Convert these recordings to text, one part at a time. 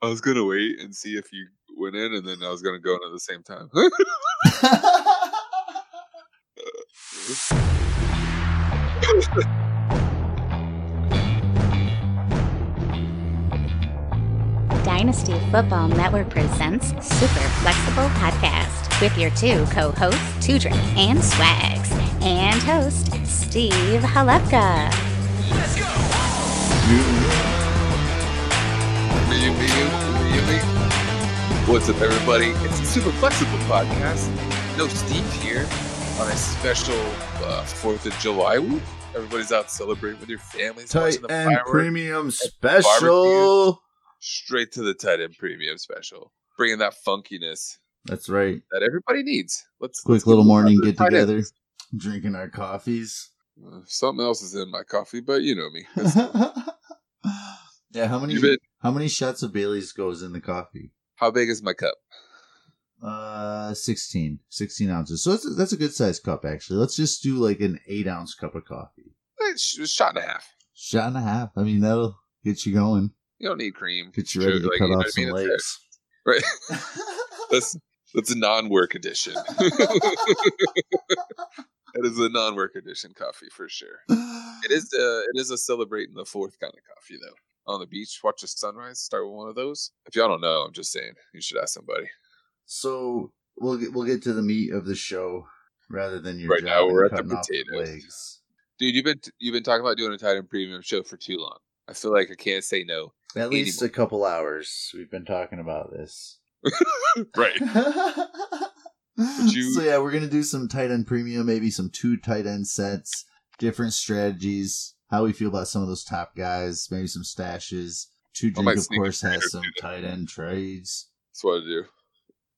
I was gonna wait and see if you went in, and then I was gonna go in at the same time. Dynasty Football Network presents Super Flexible Podcast with your two co-hosts, Two Drink and Swags, and host Steve Halepka. What's up, everybody? It's a super flexible podcast. No Steve here on a special uh, Fourth of July week. Everybody's out celebrating with your families, Tight watching the end premium special. Straight to the tight end premium special, bringing that funkiness That's right. that everybody needs. Let's Quick let's little morning get together, ends. drinking our coffees. Uh, something else is in my coffee, but you know me. yeah, how many how many shots of Bailey's goes in the coffee? How big is my cup? Uh, 16. 16 ounces. So that's a, that's a good sized cup, actually. Let's just do like an eight ounce cup of coffee. Eh, sh- a shot and a half. Shot and a half. I mean, that'll get you going. You don't need cream. Get you ready to Like, cut off I some mean? Legs. Right. That's that's a non-work edition. that is a non-work edition coffee for sure. It is uh, it is a celebrating the fourth kind of coffee though. On the beach, watch the sunrise. Start with one of those. If y'all don't know, I'm just saying you should ask somebody. So we'll get, we'll get to the meat of the show rather than your Right now, we're at the potatoes. Dude, you've been you've been talking about doing a tight end premium show for too long. I feel like I can't say no. At least a couple hours. We've been talking about this. Right. you- So yeah, we're gonna do some tight end premium, maybe some two tight end sets, different strategies, how we feel about some of those top guys, maybe some stashes. Two drink, of course, has some tight end trades. That's what I do.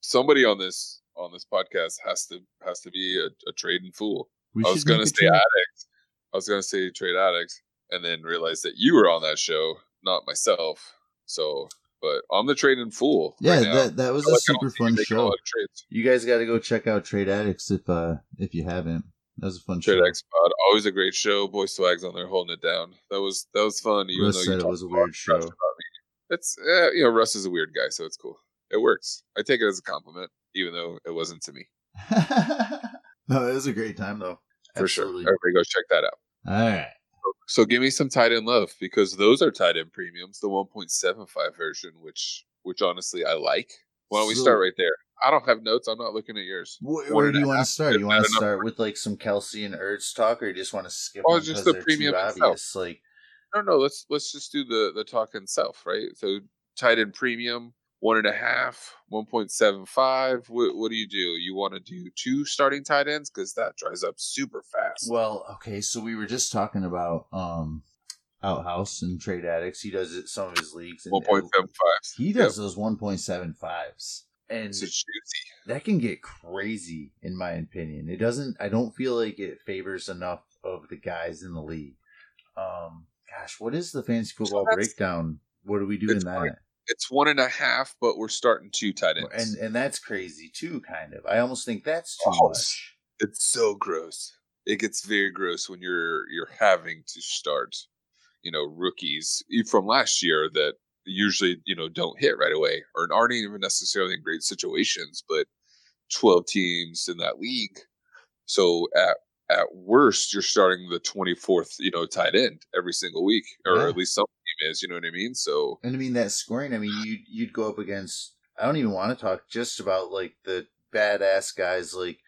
Somebody on this on this podcast has to has to be a, a trading fool. We I was gonna say trade. addict. I was gonna say trade addicts, and then realized that you were on that show, not myself. So, but I'm the trading fool. Yeah, right that that was a like super fun show. lot of trades. You guys got to go check out Trade Addicts if uh if you haven't. That was a fun Trade show. X Pod, always a great show. Boy Swags on there holding it down. That was that was fun. Even Russ though said it was a weird show. It's uh, you know Russ is a weird guy, so it's cool. It works. I take it as a compliment, even though it wasn't to me no, it was a great time though. for Absolutely. sure. Everybody go check that out. All right. So give me some tight end love because those are tight end premiums, the 1.75 version, which which honestly I like. Why don't we start right there? I don't have notes. I'm not looking at yours. Where, where do you want to start? You want to start with like some Kelce and Ertz talk, or you just want to skip Oh, just the premium itself. Like, No, no. Let's let's just do the the talk itself, right? So tight end premium, one and a half, 1.75. What what do you do? You want to do two starting tight ends because that dries up super fast. well, okay. So we were just talking about um Outhouse and Trade Addicts. He does it some of his leagues. 1.75. He does those one point seven fives, and that can get crazy in my opinion. It doesn't. I don't feel like it favors enough of the guys in the league. Um, gosh, what is the fantasy football that's- breakdown? What do we do in that? It's one and a half, but we're starting two tight ends. and and that's crazy too kind of i almost think that's too Oh, much it's so gross. It gets very gross when you're you're having to start, you know, rookies from last year that usually you know don't hit right away or aren't even necessarily in great situations, but twelve teams in that league. So at at worst, you're starting the twenty fourth, you know, tight end every single week, or Yeah. at least some team is. You know what I mean? So and i mean that scoring i mean you'd you'd go up against i don't even want to talk just about like the badass guys like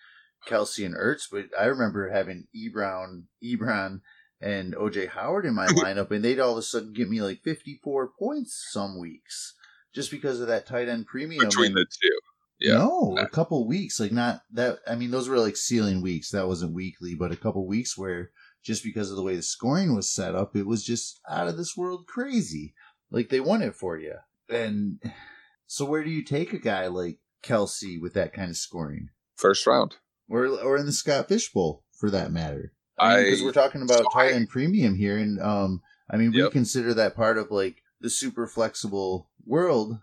kelce and ertz but i remember having ebron ebron and oj howard in my lineup and they'd all of a sudden give me like 54 points some weeks just because of that tight end premium between and- the two, yeah, No, a couple weeks. Like not that. I mean, those were like ceiling weeks. That wasn't weekly, but a couple weeks where just because of the way the scoring was set up, it was just out of this world crazy. Like they won it for you. And so, where do you take a guy like Kelce with that kind of scoring, first round. or or in the Scott Fish Bowl for that matter? I- because we're talking about so end premium here, and um, I mean, we consider that part of like the super flexible world.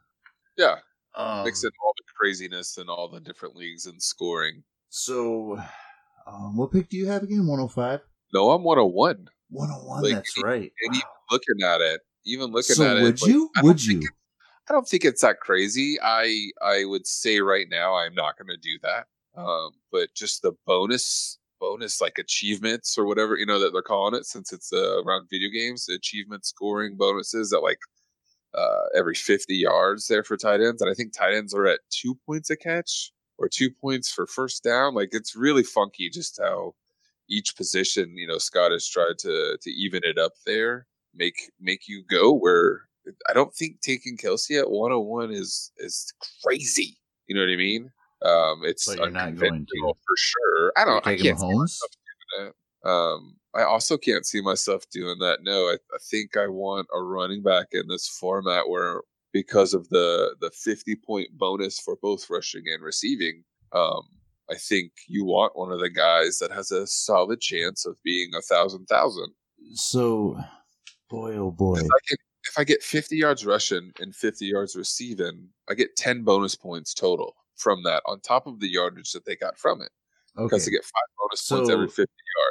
Yeah, Um, mix in all the craziness and all the different leagues and scoring. So, um, what pick do you have again? 105? No, I'm 101. 101, Like, that's and- right. And even Wow. looking at it, even looking So at it, would like, you? Don't Would you? I don't think it's that crazy. I I would say right now I'm not going to do that. Um, but just the bonus bonus like achievements or whatever you know that they're calling it since it's uh, around video games achievement scoring bonuses at like uh, every 50 yards there for tight ends and i think tight ends are at two points a catch or two points for first down like it's really funky just how each position you know scott has tried to to even it up there make make you go where i don't think taking kelce at 101 is is crazy you know what i mean um, it's But you're not going to. for sure. I don't. I can't see myself doing that. Um, I also can't see myself doing that. No, I, I think I want a running back in this format where, because of the the fifty point bonus for both rushing and receiving, um, I think you want one of the guys that has a solid chance of being a thousand thousand. So, boy, oh boy. If I get if I get fifty yards rushing and fifty yards receiving, I get ten bonus points total from that on top of the yardage that they got from it. Because Okay. they get five bonus points every 50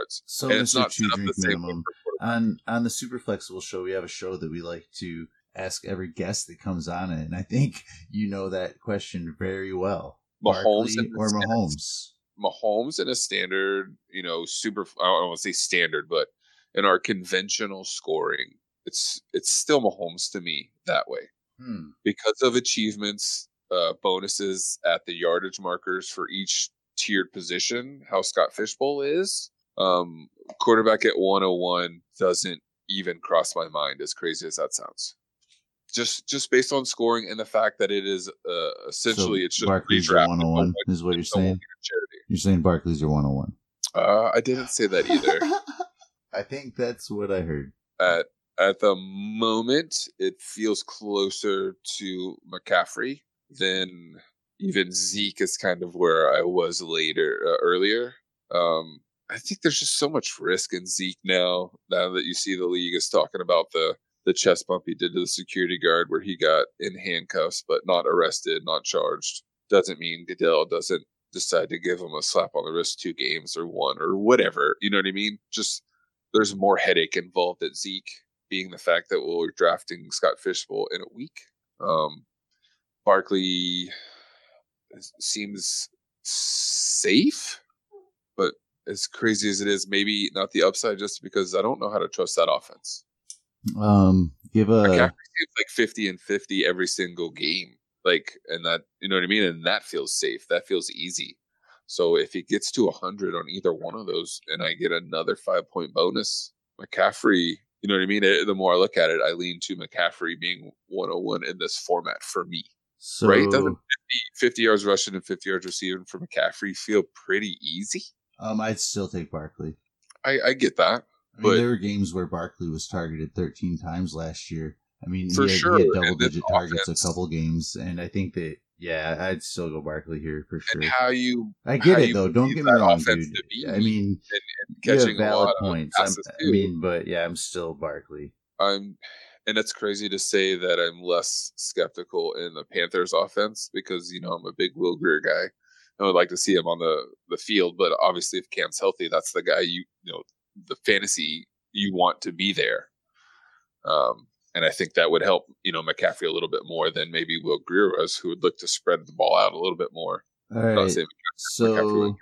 yards. So, and it's not set up the Minimum, on on the Super Flexible Show, we have a show that we like to ask every guest that comes on it, and I think you know that question very well. Mahomes Barkley or Mahomes? Mahomes in a standard, you know, super. I don't want to say standard, but in our conventional scoring, it's it's still Mahomes to me that way Hmm. because of achievements, uh, bonuses at the yardage markers for each tiered position. How Scott Fishbowl is, um, quarterback at 101 doesn't even cross my mind. As crazy as that sounds, just just based on scoring and the fact that it is uh, essentially so it's just Barkley's redraft. are 101 is what you're It's no longer saying. You're saying Barkley's are 101. Uh, I didn't say that either. I think that's what I heard. at at the moment, it feels closer to McCaffrey than even Zeke is kind of where I was later uh, earlier. Um, I think there's just so much risk in Zeke now. Now that you see the league is talking about the the chest bump he did to the security guard, where he got in handcuffs but not arrested, not charged, doesn't mean Goodell doesn't decide to give him a slap on the wrist two games or one or whatever. You know what I mean? Just there's more headache involved at Zeke, being the fact that we're drafting Scott Fishbowl in a week. Um, Barkley seems safe, but as crazy as it is, maybe not the upside just because I don't know how to trust that offense. Um, give a McCaffrey seems like 50 and 50 every single game. Like, and that, you know what I mean? And that feels safe. That feels easy. So if he gets to 100 on either one of those and I get another five point bonus, McCaffrey, you know what I mean? Eh, The more I look at it, I lean to McCaffrey being 101 in this format for me, so right? Doesn't 50, 50 yards rushing and 50 yards receiving for McCaffrey feel pretty easy? um, I'd still take Barkley. I, I get that. I mean, But- there were games where Barkley was targeted 13 times last year. I mean, For he had, sure, he had double digit targets offense- a couple games, and I think that yeah, I'd still go Barkley here for sure. And how you I get it though. Don't get me wrong, dude. I mean, and, and you have valid points. I mean, but yeah, I'm still Barkley. I'm, and it's crazy to say that I'm less skeptical in the Panthers offense because you know I'm a big Will Grier guy. I would like to see him on the the field, but obviously if Cam's healthy, that's the guy you you know the fantasy you want to be there. Um, and I think that would help you know McCaffrey a little bit more than maybe Will Grier was, who would look to spread the ball out a little bit more. All right, so McCaffrey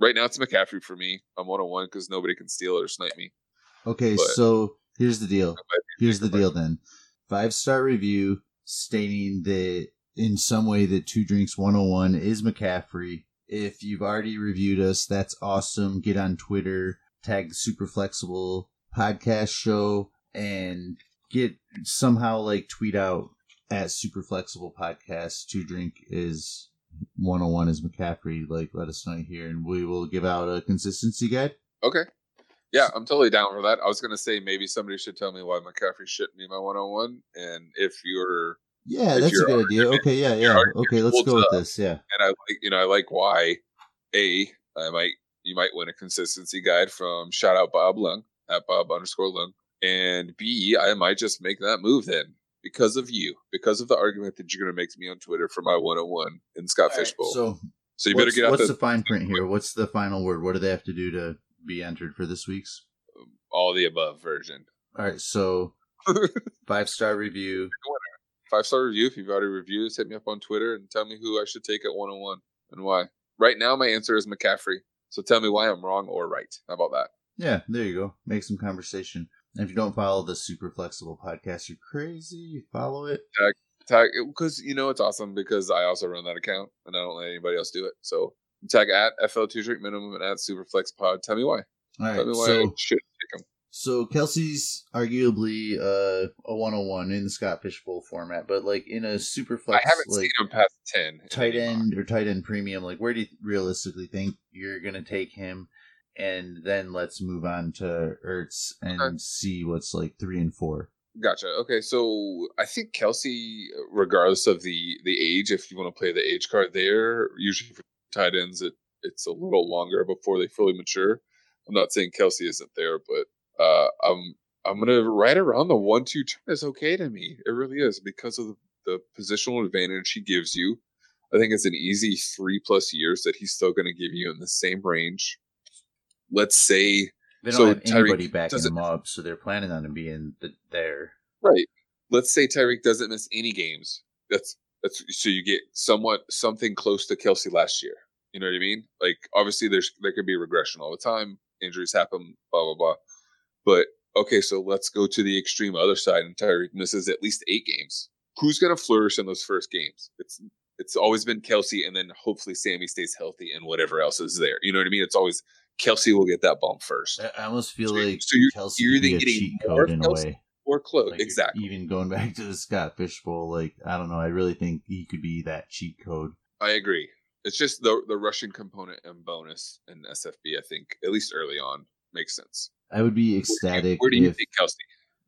right now it's McCaffrey for me. I'm one on one because nobody can steal or snipe me. okay, but- so here's the deal. That might be Here's the deal then. Five star review stating that in some way that Two Drinks 101 is McCaffrey. If you've already reviewed us, that's awesome. Get on Twitter, tag Super Flexible podcast show, and get somehow like tweet out at Super Flexible Podcast. Two Drink is 101 is McCaffrey. Like, let us know here, and we will give out a consistency guide. Okay. Yeah, I'm totally down for that. I was gonna say maybe somebody should tell me why McCaffrey shouldn't be my one on one, and if you're Yeah, If that's a your good idea. Okay, yeah, yeah. Okay, let's go with up, this. Yeah. and I like you know I like why a I might you might win a consistency guide from shout out Bob Lung at Bob underscore Lung, and B I might just make that move then because of you because of the argument that you're gonna make to me on Twitter for my one on one in Scott Fishbowl. So, So, you better get out what's the, the fine print here? What's the final word? What do they have to do to be entered for this week's? all the above version. All right, so five star review, five star review. If you've already reviewed this, hit me up on Twitter and tell me who I should take at one on one and why. Right now, my answer is McCaffrey. So tell me why I'm wrong or right. How about that? Yeah, there you go. Make some conversation. And if you don't follow the Super Flexible podcast, you're crazy. Follow it. Tag, tag because you know it's awesome because I also run that account and I don't let anybody else do it. So tag at FL2 Drink Minimum and at Superflex Pod. Tell me why. All right. Tell me why I So, should take him. so Kelce's arguably uh, a 101 in the Scott Fishbowl format, but like in a super I haven't like seen him past ten. tight end or tight end premium, like where do you realistically think you're going to take him? And then let's move on to Ertz and Okay. see what's like three and four. Gotcha. Okay, so I think Kelce, regardless of the the age, if you want to play the age card there, usually for tight ends, it it's a little longer before they fully mature. I'm not saying Kelce isn't there, but uh, I'm I'm gonna right around the one two turn is okay to me. It really is because of the, the positional advantage he gives you. I think it's an easy three plus years that he's still going to give you in the same range. Let's say They don't So have Tyreek anybody backing doesn't- him up, so they're planning on him being the, there. Right. Let's say Tyreek doesn't miss any games. That's that's so you get somewhat something close to Kelce last year. You know what I mean? Like obviously there's there could be regression all the time. Injuries happen, blah blah blah. But okay, so let's go to the extreme other side and Tyreek misses at least eight games. Who's gonna flourish in those first games? It's it's always been Kelce and then hopefully Sammy stays healthy and whatever else is there. You know what I mean? It's always Kelce will get that bump first. I almost feel So- like so you're- Kelce you're either getting more code in a way. Or close. Like, exactly. Even going back to the Scott Fishbowl, like I don't know, I really think he could be that cheat code. I agree. It's just the the Russian component and bonus in SFB. I think at least early on makes sense. I would be Where do you- ecstatic. Where do you if, think Kelce?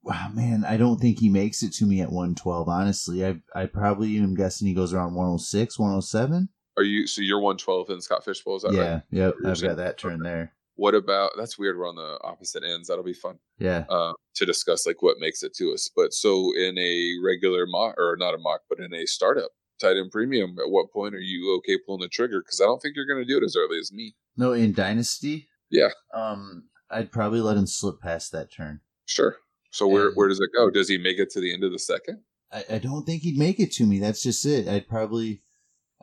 Wow, man, I don't think he makes it to me at 112. Honestly, I I probably am guessing he goes around 106, 107. Are you so you're 112 in Scott Fishbowl? Is that Yeah, right? yep, I've got that turn there. What about that's weird. We're on the opposite ends. That'll be fun Yeah, uh, to discuss like what makes it to us. But so in a regular mock or not a mock, but in a startup tight end premium, at what point are you okay pulling the trigger? Because I don't think you're going to do it as early as me. no, in Dynasty, Yeah, um, I'd probably let him slip past that turn. sure. So where And- where does it go? Does he make it to the end of the second? I, I don't think he'd make it to me. That's just it. I'd probably,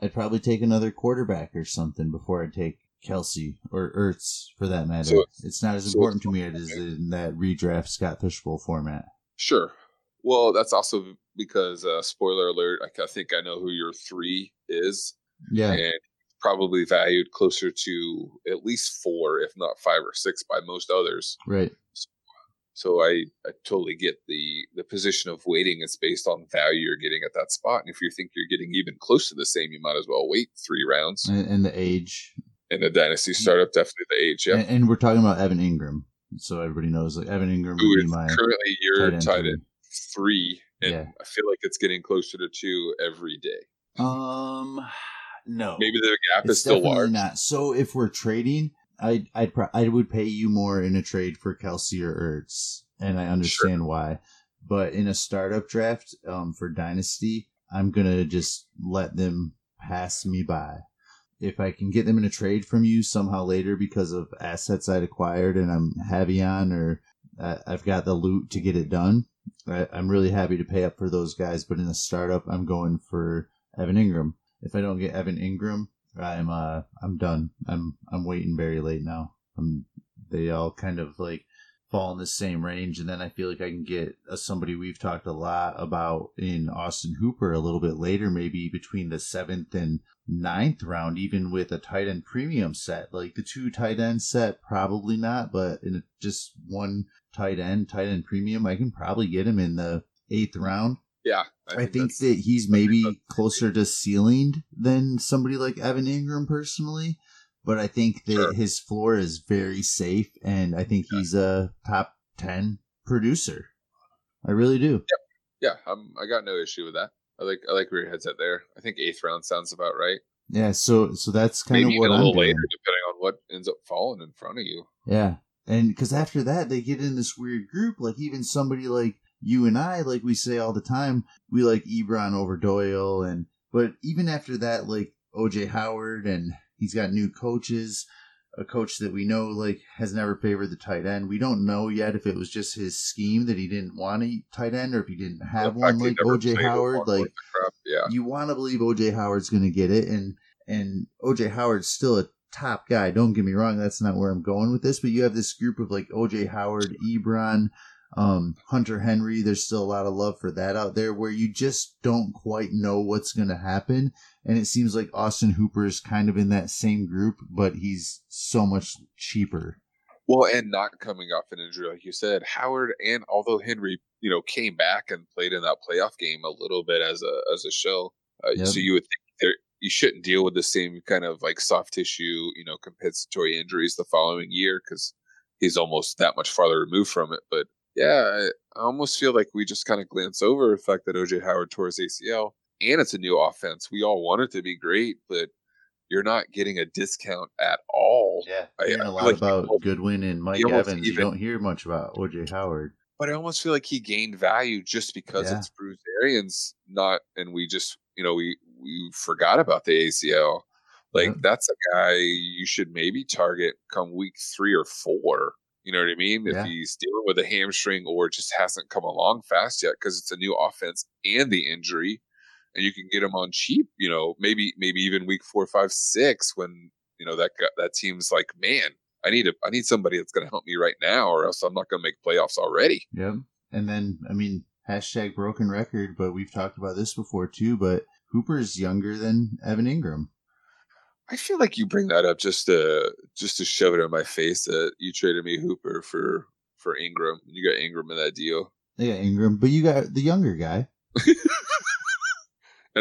I'd probably take another quarterback or something before I'd take Kelce or Ertz for that matter. So- it's not as so important to me as in that redraft Scott Fishbowl format. Sure. Well, that's also because uh, spoiler alert. I, I think I know who your three is, Yeah, and probably valued closer to at least four, if not five or six, by most others. right. So I, I totally get the the position of waiting It's based on value you're getting at that spot. And if you think you're getting even close to the same, you might as well wait three rounds. And, and the age, And the dynasty startup, definitely the age. Yeah, and, and we're talking about Evan Engram, so everybody knows like Evan Engram would be my currently your tight end. tight end three, and Yeah. I feel like it's getting closer to two every day. Um, no, Maybe the gap it's is still definitely large. not. So if we're trading, I'd I'd pro- I would pay you more in a trade for Kelce or Ertz, and I understand why. But in a startup draft, um, for Dynasty, I'm gonna just let them pass me by. If I can get them in a trade from you somehow later because of assets I'd acquired and I'm heavy on, or uh, I've got the loot to get it done, I, I'm really happy to pay up for those guys. But in a startup, I'm going for Evan Engram. If I don't get Evan Engram, I'm uh I'm done. I'm I'm waiting very late now. I'm they all kind of like fall in the same range, and then I feel like I can get uh, somebody we've talked a lot about in Austin Hooper a little bit later, maybe between the seventh and ninth round, even with a tight end premium set. Like the two tight end set, probably not, but in a, just one tight end, tight end premium, I can probably get him in the eighth round. Yeah, I think, that's- that he's maybe closer to ceilinged than somebody like Evan Engram personally, but I think that Sure. his floor is very safe, and I think he's a top ten producer. I really do. yeah, I'm, I got no issue with that. I like I like where your head's at there. I think eighth round sounds about right. Yeah, so so that's kind Maybe of what a I'm little doing. later, depending on what ends up falling in front of you. Yeah, and because after that they get in this weird group, like even somebody like you and I, like we say all the time, we like Ebron over Doyle, and but even after that, like OJ Howard, and he's got new coaches. a coach that we know like has never favored the tight end. We don't know yet if it was just his scheme that he didn't want a tight end or if he didn't have one like OJ Howard. Like yeah. you want to believe OJ Howard's going to get it and and OJ Howard's still a top guy. Don't get me wrong, that's not where I'm going with this, but you have this group of like OJ Howard, Ebron, um, Hunter Henry. There's still a lot of love for that out there where you just don't quite know what's going to happen. And it seems like Austin Hooper is kind of in that same group, but he's so much cheaper. Well, and not coming off an injury, like you said, Howard, and although Henry, you know, came back and played in that playoff game a little bit as a as a show, uh, yep. so you would think there you shouldn't deal with the same kind of like soft tissue, you know, compensatory injuries the following year because he's almost that much farther removed from it. But yeah, I, I almost feel like we just kind of glance over the fact that OJ Howard tore his ACL and it's a new offense. We all want it to be great, but you're not getting a discount at all. Yeah, a lot like about almost, Goodwin and Mike Evans. Even, you don't hear much about OJ Howard. But I almost feel like he gained value just because yeah. it's Bruce Arians, not, and we just, you know, we we forgot about the ACL. Like yeah. that's a guy you should maybe target come week three or four. You know what I mean? If he's dealing with a hamstring or just hasn't come along fast yet because it's a new offense and the injury, and you can get him on cheap. You know, maybe maybe even week four, five, six when you know that that team's like, man, I need a I need somebody that's going to help me right now, or else I'm not going to make playoffs already. Yeah, and then I mean hashtag broken record, but we've talked about this before too. But Hooper's younger than Evan Engram. I feel like you bring that up just to just to shove it in my face that you traded me Hooper for for Engram. You got Engram in that deal. Yeah, Engram, but you got the younger guy. and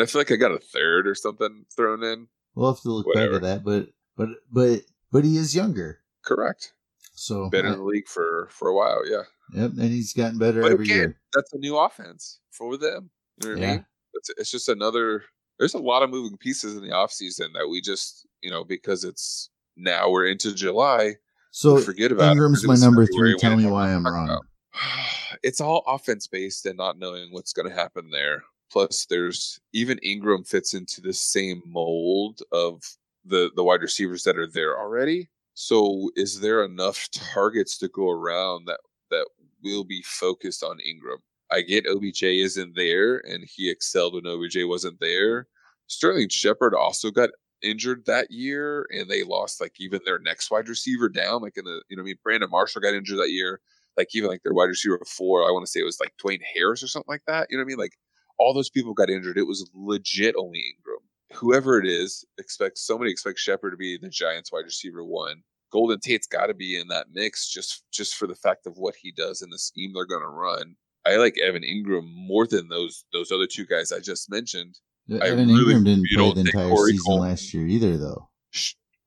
I feel like I got a third or something thrown in. We'll have to look Whatever. back at that, but but but but he is younger. Correct. So been in the league for for a while, yeah. Yep, and he's gotten better but every again, year. That's a new offense for them. You know what yeah. I mean? It's it's just another there's a lot of moving pieces in the off season that we just you know because it's now we're into July. So forget about Engram's my number three. Tell me why I'm wrong. About. It's all offense based and not knowing what's going to happen there. Plus, there's even Engram fits into the same mold of the the wide receivers that are there already. So, is there enough targets to go around that that will be focused on Engram? I get OBJ isn't there, and he excelled when OBJ wasn't there. Sterling Shepard also got injured that year, and they lost like even their next wide receiver down. Like in the you know, I mean, Brandon Marshall got injured that year. Like even like their wide receiver four, I want to say it was like Dwayne Harris or something like that. You know what I mean? Like all those people got injured. It was legit only Engram. Whoever it is, expect somebody expects Shepard to be the Giants wide receiver one. Golden Tate's got to be in that mix just just for the fact of what he does in the scheme they're going to run. I like Evan Engram more than those those other two guys I just mentioned. Evan really, Engram didn't play the entire Corey season Coleman, last year either, though.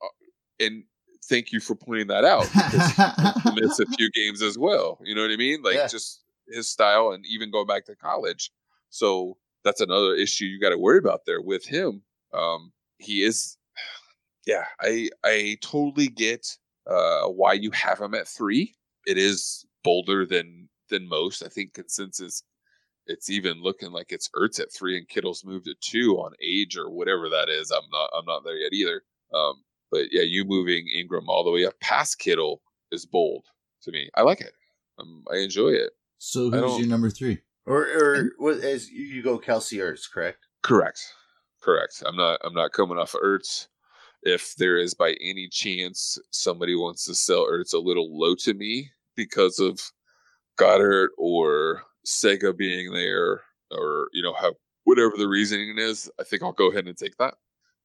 Uh, and thank you for pointing that out because he missed a few games as well. You know what I mean? Like yeah. just his style, and even going back to college. So that's another issue you got to worry about there with him. Um, he is, yeah, I I totally get uh, why you have him at three. It is bolder than than most. I think consensus it's even looking like it's Ertz at three and Kittle's moved to two on age or whatever that is. I'm not I'm not there yet either. Um, but yeah, you moving Engram all the way up past Kittle is bold to me. I like it. Um, I enjoy it. So who's your number three? Or or what as you go Kelce Ertz, correct? Correct. Correct. I'm not I'm not coming off of Ertz. If there is by any chance somebody wants to sell Ertz a little low to me because of Goedert or Sega being there, or you know, have whatever the reasoning is, I think I'll go ahead and take that.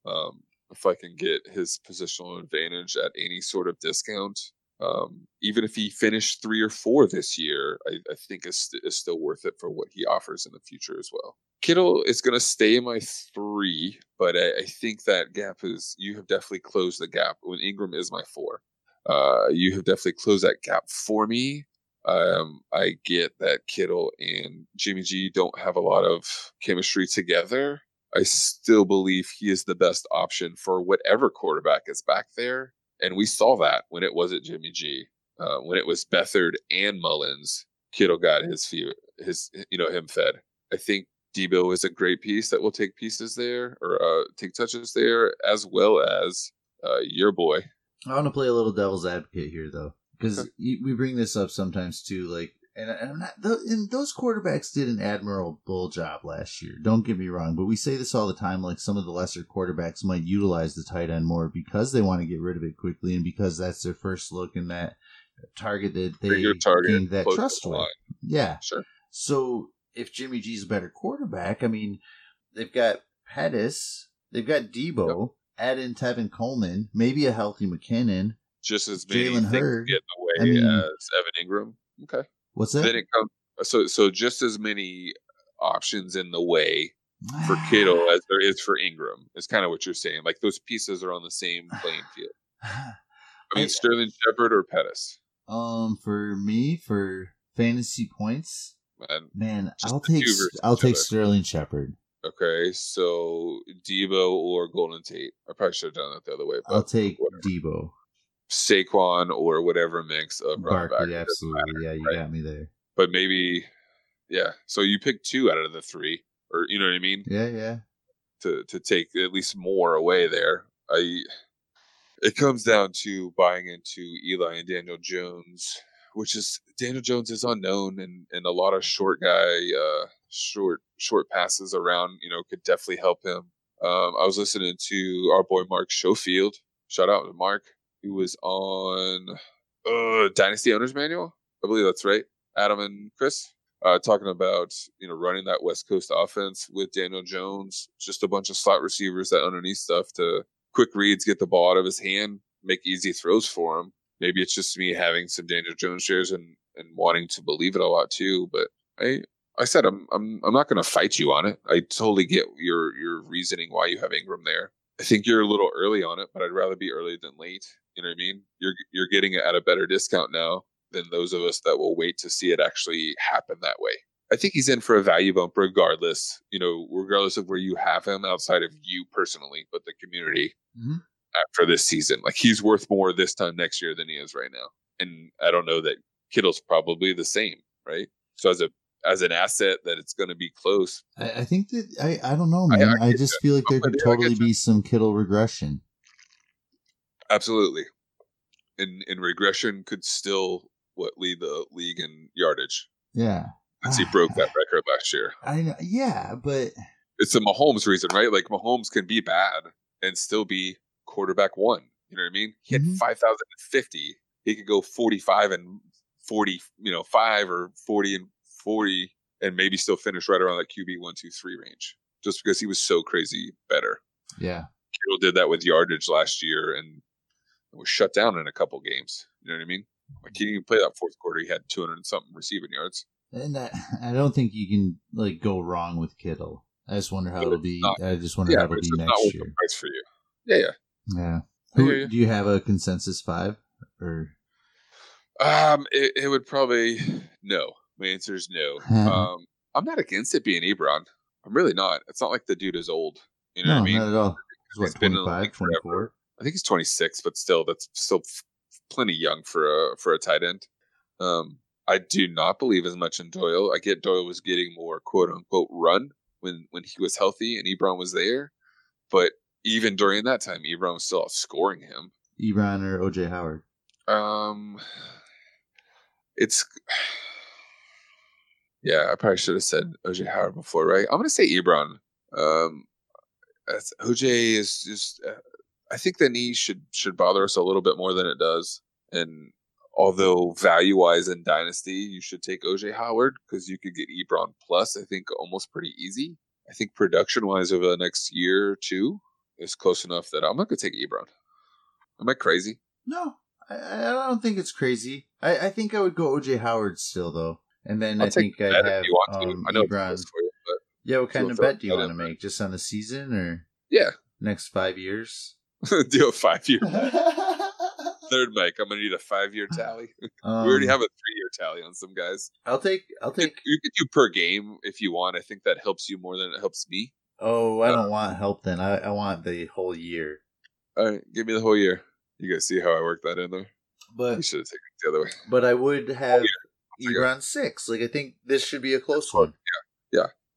Um, if I can get his positional advantage at any sort of discount, um, even if he finished three or four this year, I, I think is, is still worth it for what he offers in the future as well. Kittle is going to stay my three, but I, I, think that gap is you have definitely closed the gap. When Engram is my four, uh, you have definitely closed that gap for me. Um, I get that Kittle and Jimmy G don't have a lot of chemistry together. I still believe he is the best option for whatever quarterback is back there. And we saw that when it wasn't Jimmy G. Uh, when it was Beathard and Mullens, Kittle got his few, his you know him fed. I think Deebo is a great piece that will take pieces there or uh, take touches there, as well as uh, your boy I want to play a little devil's advocate here, though, because Okay. we bring this up sometimes too. Like, and, and I'm not, and those quarterbacks did an admirable job last year. Don't get me wrong, but we say this all the time. Like, some of the lesser quarterbacks might utilize the tight end more because they want to get rid of it quickly, and because that's their first look in that target that they target, gained that trust with. line. Yeah. Sure. So if Jimmy G's a better quarterback, I mean, they've got Pettis, they've got Deebo, add in Tevin Coleman, maybe a healthy McKinnon. Just as many Jalen Hurd. get in the I way mean- as Evan Engram. Okay. What's that? Then it comes so so just as many options in the way for Kittle as there is for Engram is kind of what you're saying. Like those pieces are on the same playing field. I mean I- Sterling Shepard or Pettis. um, for me, for fantasy points, And man, I'll take I'll take. Sterling Shepard. okay, so Deebo or Golden Tate. I probably should have done it the other way. But I'll take whatever. Deebo. Saquon or whatever mix of running back. Barkley, It doesn't absolutely. matter, yeah, you right? got me there. But maybe, yeah. So you pick two out of the three, or you know what I mean? Yeah, yeah. to to take at least more away there. I it comes down to buying into Eli and Daniel Jones, which is Daniel Jones is unknown and and a lot of short guy uh short short passes around, you know, could definitely help him. Um I was listening to our boy Mark Schofield. Shout out to Mark, who was on uh Dynasty Owners Manual. I believe that's right. Adam and Chris uh, talking about you know running that West Coast offense with Daniel Jones, just a bunch of slot receivers that underneath stuff to quick reads, get the ball out of his hand, make easy throws for him. Maybe it's just me having some Daniel Jones shares and and wanting to believe it a lot too. But I I said I'm I'm I'm not going to fight you on it. I totally get your your reasoning why you have Engram there. I think you're a little early on it, but I'd rather be early than late. You know what I mean? You're you're getting it at a better discount now than those of us that will wait to see it actually happen that way. I think he's in for a value bump regardless, you know, regardless of where you have him outside of you personally, but the community Mhm. after this season. Like he's worth more this time next year than he is right now. And I don't know that Kittle's probably the same, right? So as a as an asset that it's going to be close. I, I think that I, I don't know, I- man. I I, get just feel like there could with you. I get totally be some Kittle regression. Absolutely. And and regression could still what lead the league in yardage. Yeah. He broke that record last year. I know. Yeah, but it's a Mahomes reason, right? Like Mahomes can be bad and still be quarterback one. You know what I mean? He had Mhm. 5,050. He could go 45 and 40, you know, five or 40 and 40 and maybe still finish right around that QB one, two, three range just because he was so crazy better. yeah. Kittle did that with yardage last year and was shut down in a couple games. You know what I mean? Like he didn't even play that fourth quarter. He had 200 something receiving yards. And I, I don't think you can like go wrong with Kittle. I just wonder how But it'll be. not- I just wonder Yeah, how it'll be next year. price for you. Yeah, yeah. Yeah. Who, you. do you have a consensus five or? Um, it, it would probably no. My answer is no. um, I'm not against it being Ebron. I'm really not. It's not like the dude is old. You know no, what I mean? not at all. He's what been in the 25, league forever. 24? I think he's 26, but still, that's still f- plenty young for a for a tight end. Um, I do not believe as much in Doyle. I get Doyle was getting more quote unquote run when when he was healthy and Ebron was there, but even during that time, Ebron was still outscoring him. Ebron or OJ Howard? Um, it's yeah. I probably should have said OJ Howard before, right? I'm gonna say Ebron. Um, OJ is just. Uh, I think the knee should should bother us a little bit more than it does, and although value wise in dynasty, you should take OJ Howard because you could get Ebron plus. I think almost pretty easy. I think production wise over the next year or two is close enough that I'm not gonna take Ebron. Am I crazy? No, I, I don't think it's crazy. I, I think I would go OJ Howard still though, and then i I'll take think I'd have if you want to. um, I know Ebron. you, but Yeah, what kind of bet do you want to make? Just on the season or yeah, next five years? do a five year third mic. I'm gonna need a five year tally. um, we already have a three year tally on some guys. I'll take. I'll take. you could do per game if you want. I think that helps you more than it helps me. Oh, I don't want help then. I, I want the whole year. All right, give me the whole year. You guys see how I work that in there? But You should have taken it the other way. but I would have. Ebron six. Like I think this should be a close one.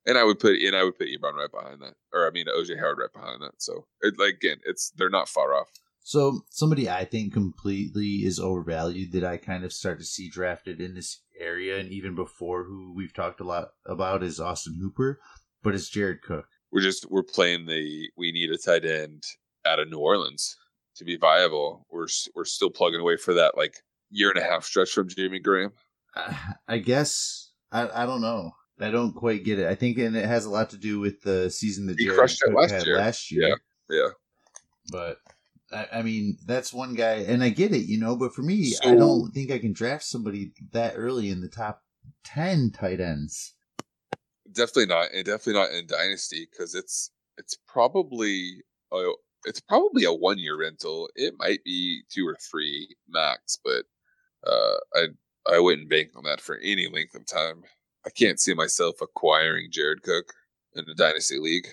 And I would put and I would put Ebron right behind that, or I mean OJ Howard right behind that. So it, like again, it's they're not far off. So somebody I think completely is overvalued that I kind of start to see drafted in this area, and even before who we've talked a lot about is Austin Hooper, but it's Jared Cook. We're just we're playing the we need a tight end out of New Orleans to be viable. We're we're still plugging away for that like year and a half stretch from Jimmy Graham. I, I guess I I don't know. I don't quite get it. I think and it has a lot to do with the season that He Jared crushed it last year. last year. Yeah. Yeah. But I, I mean, that's one guy, and I get it, you know. But for me, I don't think I can draft somebody that early in the top ten tight ends. definitely not and definitely not in dynasty because it's it's probably a, it's probably a one year rental it might be two or three max but uh i i wouldn't bank on that for any length of time i can't see myself acquiring jared cook in the dynasty league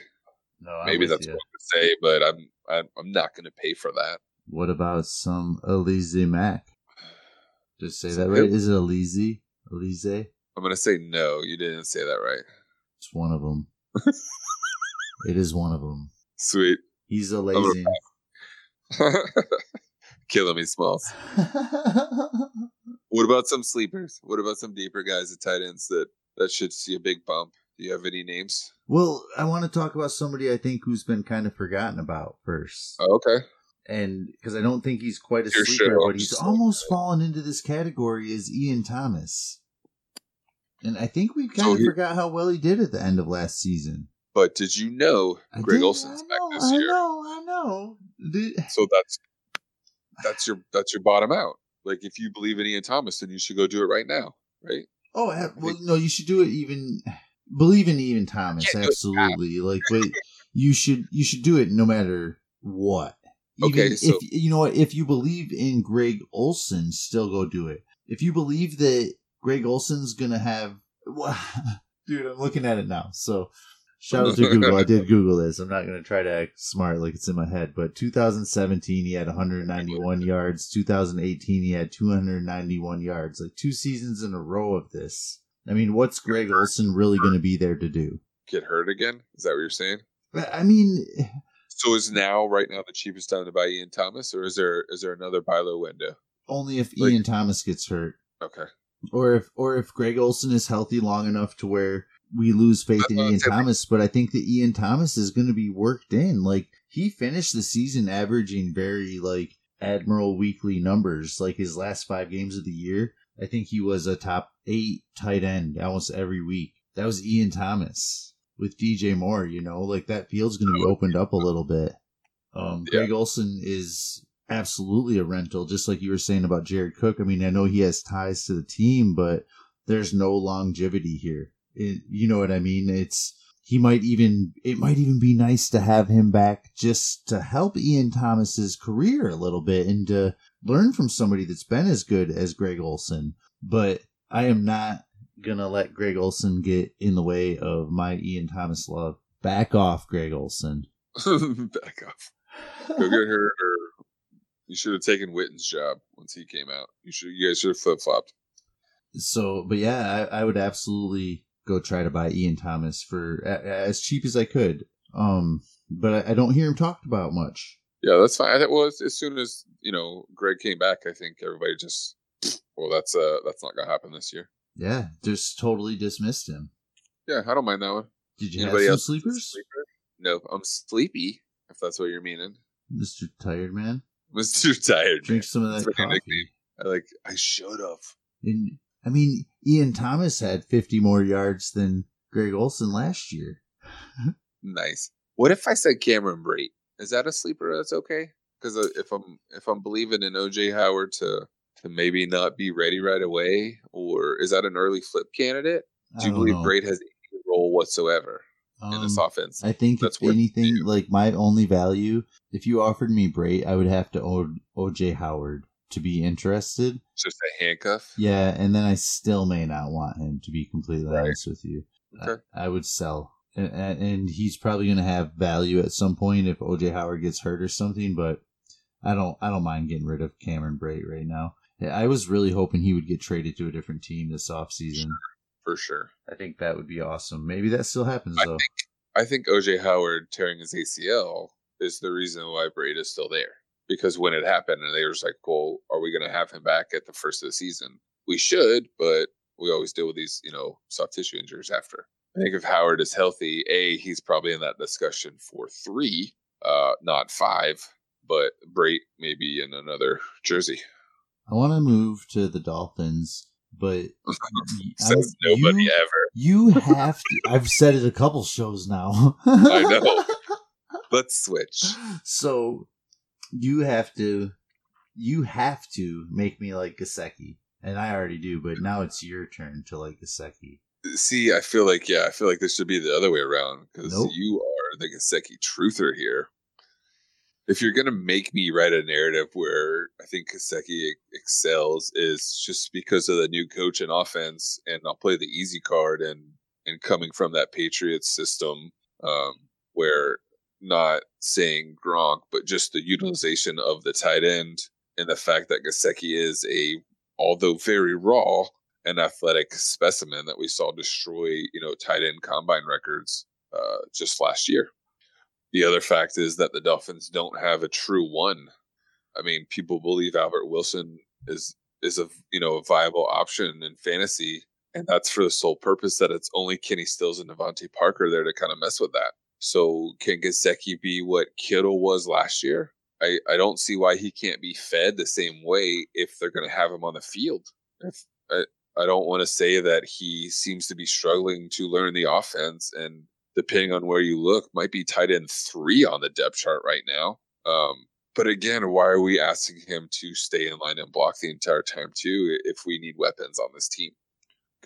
No, I'm maybe that's what to say but i'm i'm, I'm not going to pay for that What about some Alizé Mack? Just say Is that right? Is it Elise? Elise? i'm going to say no you didn't say that right It's one of them. it is one of them. sweet He's a lazy. killing me smalls What about some sleepers? What about some deeper guys at tight ends that that should see a big bump? Do you have any names? well, I want to talk about somebody I think who's been kind of forgotten about first. Oh, okay. and because I don't think he's quite a Your sleeper, show. but he's almost fallen into this category is Ian Thomas. And I think we kind So of he- forgot how well he did at the end of last season. But did you know I Greg did- Olsen's back this I year? know, I know. Did- So that's that's your that's your bottom out. Like if you believe in Ian Thomas, then you should go do it right now, right? Oh, ha- well, no, you should do it. Even believe in Ian Thomas, can't do it absolutely. Like, but you should you should do it no matter what. Even Okay, so- if you know what, if you believe in Greg Olsen, still go do it. If you believe that Greg Olsen's gonna have, dude, I'm looking at it now. So shout out to Google. I did Google this. I'm not gonna try to act smart like it's in my head. But 2017, he had 191 yards. 2018, he had 291 yards. Like two seasons in a row of this. I mean, what's Greg Olsen really going to be there to do? Get hurt again? Is that what you're saying? I mean, So is now right now the cheapest time to buy Ian Thomas, or is there is there another buy low window? only if Like- Ian Thomas gets hurt, Okay. or if or if Greg Olsen is healthy long enough to where we lose faith in Ian. Thomas. But I think that Ian Thomas is going to be worked in. Like he finished the season averaging very like admiral weekly numbers. Like his last five games of the year, I think he was a top eight tight end almost every week. That was Ian Thomas with DJ Moore. You know, like that field's going to be opened up a little bit. Um, Yeah. Greg Olsen is absolutely a rental, just like you were saying about Jared Cook. I mean, I know he has ties to the team, but there's no longevity here. It, you know what I mean? It's he might even it might even be nice to have him back just to help Ian Thomas's career a little bit and to learn from somebody that's been as good as Greg Olsen. But I am not gonna let Greg Olsen get in the way of my Ian Thomas love. Back off, Greg Olsen. Back off. Go get hurt, or you should have taken Witten's job once he came out. You should. You guys should have flip flopped. So, but yeah, I, I would absolutely go try to buy Ian Thomas for a, as cheap as I could. Um, but I, I don't hear him talked about much. Yeah, that's fine. I think well, as, as soon as you know Greg came back, I think everybody just well, that's uh that's not gonna happen this year. Yeah, just totally dismissed him. Yeah, I don't mind that one. Did you Anybody have some else? sleepers, Sleeper? No, I'm sleepy. If that's what you're meaning, Mister Tired Man? Mister Tired. Drink man. some of that That's coffee. I like. I should have. And I mean, Ian Thomas had 50 more yards than Greg Olsen last year. Nice. What if I said Cameron Brate? Is that a sleeper? That's okay. Because if I'm if I'm believing in OJ Howard to to maybe not be ready right away, or is that an early flip candidate? Do you believe know. Brate has any role whatsoever in this Um, offense? I think That's if anything, like my only value, if you offered me Brate, I would have to own OJ Howard to be interested. Just a handcuff. Yeah, and then I still may not want him to be completely Right. honest with you. Okay. I, I would sell, and, and he's probably going to have value at some point if OJ Howard gets hurt or something. But I don't, I don't mind getting rid of Cameron Brate right now. I was really hoping he would get traded to a different team this offseason. for sure. I think that would be awesome. Maybe that still happens I though. I think OJ Howard tearing his ACL is the reason why Brate is still there because when it happened, and they were just like, "Well, are we going to have him back at the first of the season?" We should, but we always deal with these, you know, soft tissue injuries after. I think if Howard is healthy, a he's probably in that discussion for three, uh, not five. But Brate maybe in another jersey. I want to move to the Dolphins, but says I, nobody you, ever. You have to. I've said it a couple shows now. I know. Let's switch. So you have to, you have to make me like Gesicki, and I already do. But now it's your turn to like Gesicki. See, I feel like yeah, I feel like this should be the other way around because Nope. you are the Gesicki truther here. If you're gonna make me write a narrative where I think Gesicki excels is just because of the new coach and offense, and I'll play the easy card and and coming from that Patriots system, um, where not saying Gronk, but just the utilization of the tight end and the fact that Gesicki is a although very raw an athletic specimen that we saw destroy, you know, tight end combine records uh, just last year. The other fact is that the Dolphins don't have a true one. I mean, people believe Albert Wilson is is a you know a viable option in fantasy, and that's for the sole purpose that it's only Kenny Stills and DeVante Parker there to kind of mess with that. So can Gesicki be what Kittle was last year? I, I don't see why he can't be fed the same way if they're going to have him on the field. If I, I don't want to say that he seems to be struggling to learn the offense, and depending on where you look, might be tight end three on the depth chart right now. Um, but again, why are we asking him to stay in line and block the entire time too? If we need weapons on this team,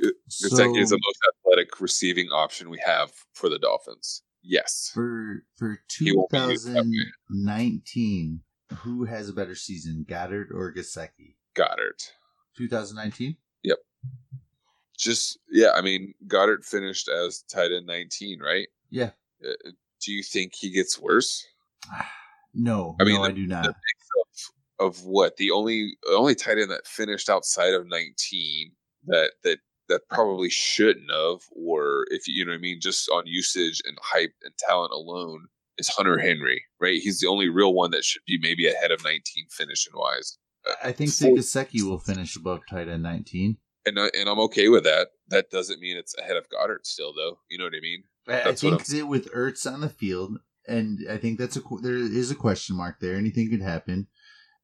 Gesicki is the most athletic receiving option we have for the Dolphins. Yes, for for 2019, who has a better season, Goedert or Gesicki? Goedert. 2019. Yep. Just yeah, I mean Goedert finished as tight end 19, right? Yeah. Uh, do you think he gets worse? No, I mean, no, the, I do not. Of, of what the only the only tight end that finished outside of 19 that that that probably shouldn't have, or if you know what I mean, just on usage and hype and talent alone, is Hunter Henry, right? He's the only real one that should be maybe ahead of 19 finishing wise. I think Sigaseki will finish above tight end 19. And, I, and I'm okay with that. That doesn't mean it's ahead of Goedert still, though. You know what I mean? I, I think that with Ertz on the field, and I think that's a there is a question mark there. Anything could happen,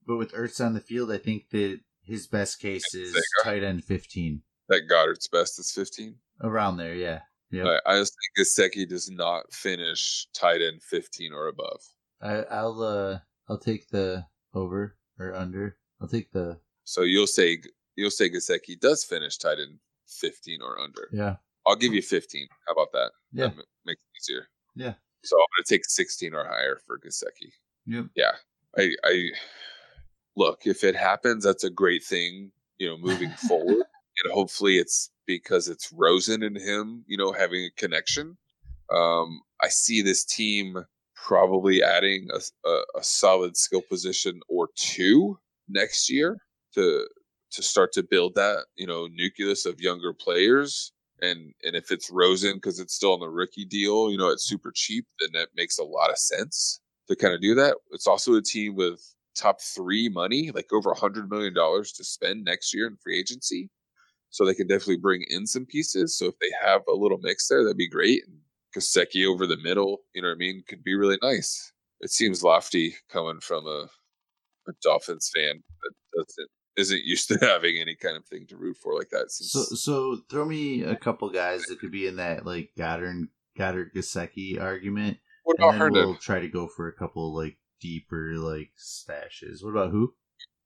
but with Ertz on the field, I think that his best case is tight end 15. That Goedert's best is 15. Around there, yeah. Yeah. I, I just think Gesicki does not finish tight end 15 or above. I, I'll uh I'll take the over or under. I'll take the. So you'll say you'll say Gesicki does finish tight end 15 or under. Yeah. I'll give you 15. How about that? Yeah. That makes it easier. Yeah. So I'm going to take 16 or higher for Gesicki. Yep. Yeah. I I look if it happens, that's a great thing. You know, moving forward, and hopefully it's because it's Rosen and him. You know, having a connection. Um, I see this team probably adding a, a, a solid skill position or two next year to to start to build that you know nucleus of younger players and and if it's Rosen because it's still on the rookie deal you know it's super cheap then that makes a lot of sense to kind of do that it's also a team with top three money like over a hundred million dollars to spend next year in free agency so they can definitely bring in some pieces so if they have a little mix there that'd be great and Gesicki over the middle you know what I mean could be really nice it seems lofty coming from a a Dolphins fan that doesn't isn't used to having any kind of thing to root for like that. So, so throw me a couple guys that could be in that like Goedert, Goedert Gesicki argument. What about and Herndon? We'll try to go for a couple like deeper like stashes. What about who?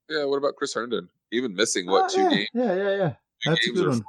Yeah, what about Chris Herndon? Even missing what Oh, two yeah, games? Yeah, yeah, yeah. That's a good one.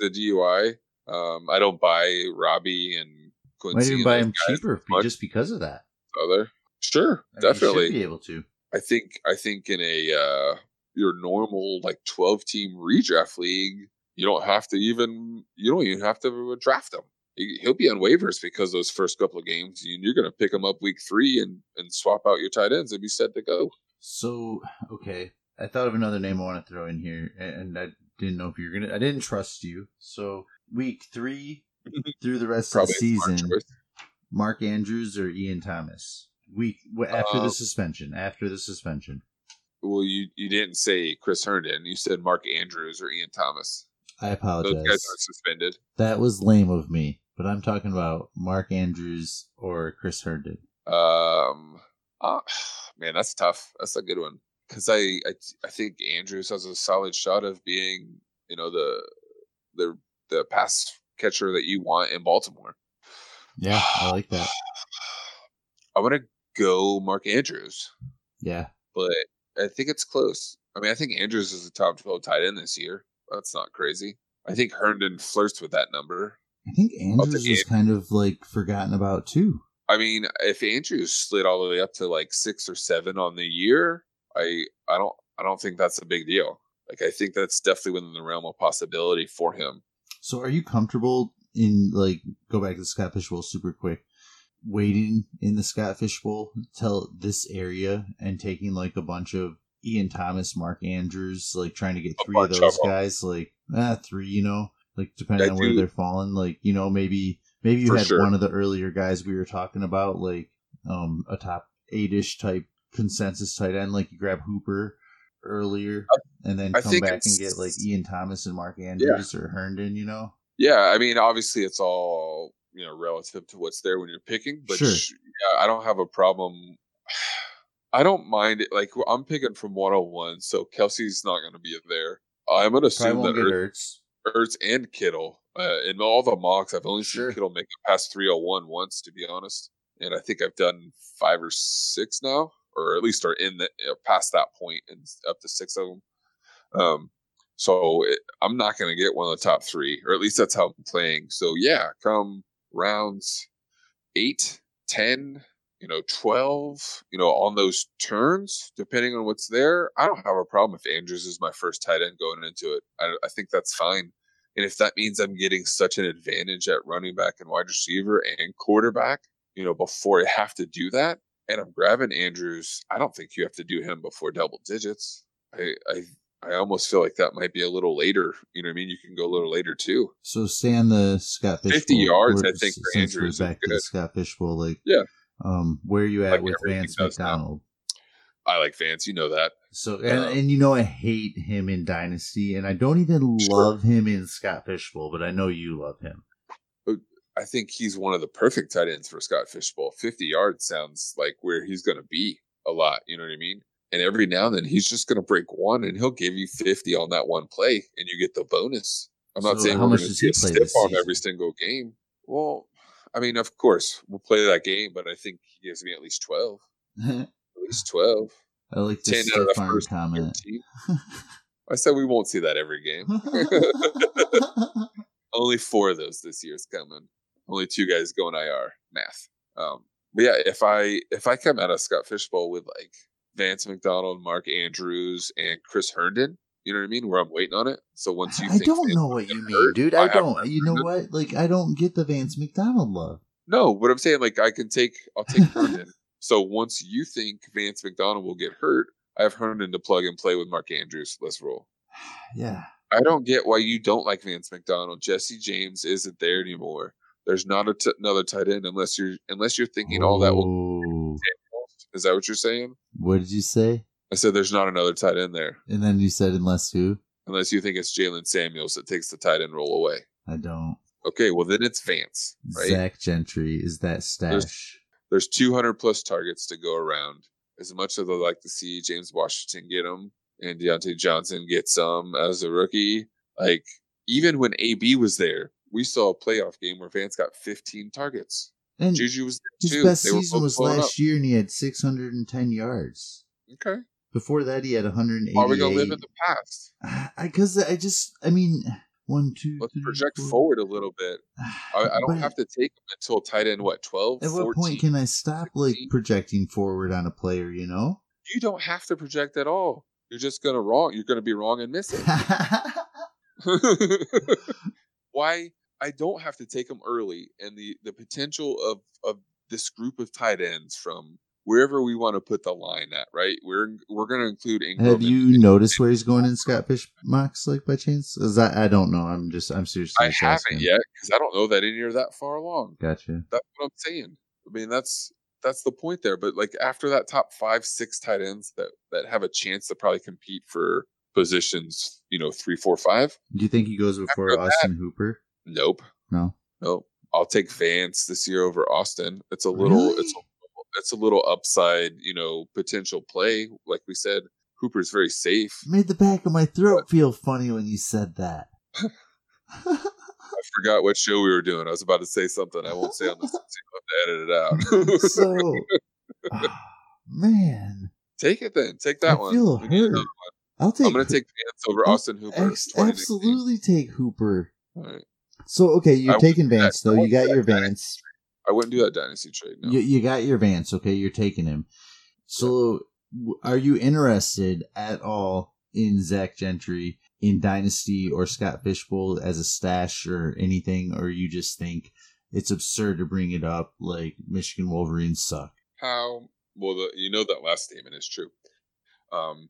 because the DUI. Um, I don't buy Robbie and Quincy. Might even buy him cheaper just because of that. Other sure, I mean, you definitely. should be able to. I think I think in a uh, your normal like twelve team redraft league, you don't have to even you don't even have to draft him. He- He'll be on waivers because those first couple of games, and you're going to pick him up week three and and swap out your tight ends and be set to go. So okay, I thought of another name I want to throw in here, and I didn't know if you were gonna. I didn't trust you. So week three through the rest of the season. Mark Andrews or Ian Thomas. week after Uh, the suspension. After the suspension. Well, you you didn't say Chris Herndon. You said Mark Andrews or Ian Thomas. I Those apologize. guys aren't suspended. That was lame of me, but I'm talking about Mark Andrews or Chris Herndon. Um, uh, man, that's tough. That's a good one because I, I I think Andrews has a solid shot of being you know the the the pass catcher that you want in Baltimore. Yeah, I like that. I want to go Mark Andrews, Yeah. but I think it's close. I mean, I think Andrews is a top twelve tight end this year. That's not crazy. I think Herndon flirts with that number. I think Andrews is kind of like forgotten about too. I mean, if Andrews slid all the way up to like six or seven on the year, I I don't I don't think that's a big deal. Like I think that's definitely within the realm of possibility for him. So are you comfortable in like go back to the Scott Fish Bowl super quick, waiting in the Scott Fish Bowl till this area and taking like a bunch of Ian Thomas, Mark Andrews, like trying to get three of those of guys, like ah three, you know, like depending I on where they're falling, like you know maybe maybe you For had sure. one of the earlier guys we were talking about, like um a top eight ish type consensus tight end, like you grab Hooper earlier and then I come back and get like Ian Thomas and Mark Andrews or Herndon, you know. Yeah, I mean, obviously it's all you know relative to what's there when you're picking, but Sure. sh- yeah, I don't have a problem. I don't mind it. Like I'm picking from 101, so Kelce's not going to be there. I'm going to assume that Ertz. Ertz and Kittle. Uh, in all the mocks, I've only Sure. seen Kittle make it past 301 once, to be honest. And I think I've done five or six now, or at least are in the past that point, and up to six of them. Um, so it, I'm not going to get one of the top three, or at least that's how I'm playing. So yeah, come rounds eight, ten, you know, twelve, you know, on those turns, depending on what's there, I don't have a problem if Andrews is my first tight end going into it. I, I think that's fine. And if that means I'm getting such an advantage at running back and wide receiver and quarterback, you know, before I have to do that, and I'm grabbing Andrews, I don't think you have to do him before double digits. I, I, I almost feel like that might be a little later. You know what I mean? You can go a little later too. So stay on the Scott Fish 50 yards, I think, for Andrews back to the. Scott Fish Bowl, like Yeah. Um, where are you at Like with Vance now. McDonald? I like Vance, you know that. So and, Um, and you know I hate him in Dynasty, and I don't even Sure. love him in Scott Fish Bowl, but I know you love him. I think he's one of the perfect tight ends for Scott Fishbowl. 50 yards sounds like where he's going to be a lot. You know what I mean? And every now and then he's just going to break one and he'll give you 50 on that one play and you get the bonus. I'm not So saying how we're much going to does he play stiff on season? every single game. Well, I mean, of course, we'll play that game, but I think he gives me at least 12. At least 12. I like 10 this out of the first comment. 13. I said we won't see that every game. Only four of those this year's coming. Only two guys going IR. Math. Um, but yeah, if I if I come out of Scott Fishbowl with like Vance McDonald, Mark Andrews, and Chris Herndon, you know what I mean? Where I'm waiting on it. So once you I think don't Vance know what you mean, hurt, dude. I have don't. You know what? Like I don't get the Vance McDonald love. No, what I'm saying, like I can take I'll take Herndon. So once you think Vance McDonald will get hurt, I have Herndon to plug and play with Mark Andrews. Let's roll. Yeah. I don't get why you don't like Vance McDonald. Jesse James isn't there anymore. There's not a t- another tight end unless you're unless you're thinking all that. Will, is that what you're saying? what did you say? I said there's not another tight end there And then you said unless who? unless you think it's Jaylen Samuels that takes the tight end role away. I don't. Okay, well then it's Vance, right? Zach Gentry is that stash. There's 200 plus targets to go around. As much as I'd like to see James Washington get them and Diontae Johnson get some as a rookie, like even when AB was there, we saw a playoff game where Vance got 15 targets. And Juju was his there too. best They season was last year, and he had 610 yards. Okay. Before that, he had 188. Why are we gonna live in the past? Because I just, I mean, one, two, Let's three, project four. forward a little bit. I, I don't But have to take him until tight end what 12, At what point can I stop like projecting forward on a player? You know. You don't have to project at all. You're just gonna wrong. You're gonna be wrong and miss it. why I don't have to take them early, and the the potential of of this group of tight ends from wherever we want to put the line at, right? We're we're going to include Engram. Have you noticed where he's going in Scott Fish mocks, like by chance? Is that I don't know. I'm just I'm seriously. I haven't asking. yet because I don't know that any are that far along. Gotcha. That's what I'm saying. I mean, that's that's the point there. But like after that top five, six tight ends that that have a chance to probably compete for positions, you know, three, four, five. Do you think he goes before After that- Austin Hooper? Nope, No. nope. I'll take Vance this year over Austin. It's a little, Really? it's a, it's a little upside, you know, potential play. Like we said, Hooper's very safe. Made the back of my throat feel funny when you said that. I forgot what show we were doing. I was about to say something I won't say on this. you'll have to edit it out. so, ah, man, take it then. Take that I one. feel hurt. one. I'll take. I'm going to take Vance over I'll Austin Hooper. ex- absolutely take Hooper. All right. So okay, you're I taking that. Vance though. You got your. Vance. I wouldn't do that dynasty trade. No. You, you got your Vance. Okay, you're taking him. So, are you interested at all in Zach Gentry in Dynasty or Scott Fishbowl as a stash or anything, or you just think it's absurd to bring it up? Like Michigan Wolverines suck. How well? The, you know that last statement is true. Um,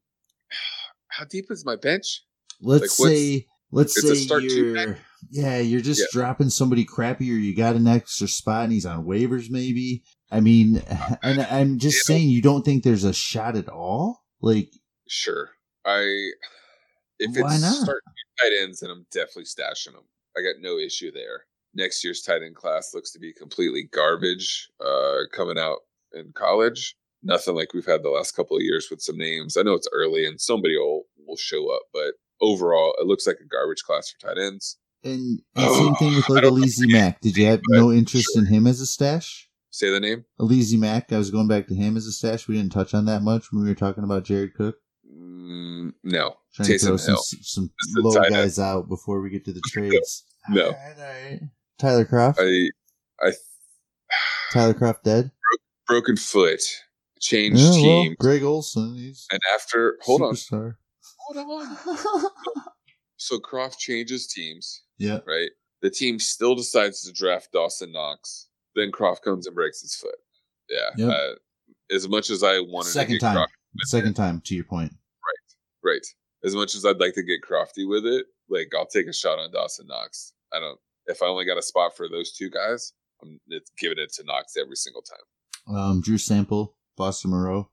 how deep is my bench? Let's Like, say. Let's it's a say you're, yeah, you're just Yeah. dropping somebody crappy, or you got an extra spot and he's on waivers, maybe. I mean, and I'm just You know- saying, you don't think there's a shot at all? Like, Sure. I if it's start two tight ends, then I'm definitely stashing them. I got no issue there. Next year's tight end class looks to be completely garbage. Uh, coming out in college, nothing like we've had the last couple of years with some names. I know it's early and somebody will will show up, but overall, it looks like a garbage class for tight ends. And, and Oh, same thing with I like don't Mack. Did you have no interest sure. in him as a stash? Say the name. Alizé Mack, I was going back to him as a stash. We didn't touch on that much when we were talking about Jared Cook. Mm, no. Trying to throw Taysom some some low tight end. guys out before we get to the trades. No. All right, all right. Tyler Kroft. I I Tyler Kroft dead. broken foot, changed Yeah, well, team, Greg Olsen. He's and after hold on, superstar. hold on. So Kroft changes teams, yeah. right? The team still decides to draft Dawson Knox. Then Kroft comes and breaks his foot. Yeah. Yep. Uh, as much as I wanted Second to get time. Kroft, Second time to your point. right? Right. As much as I'd like to get Crofty with it, like I'll take a shot on Dawson Knox. I don't. If I only got a spot for those two guys, I'm giving it to Knox every single time. Um, Drew Sample, Foster Moreau,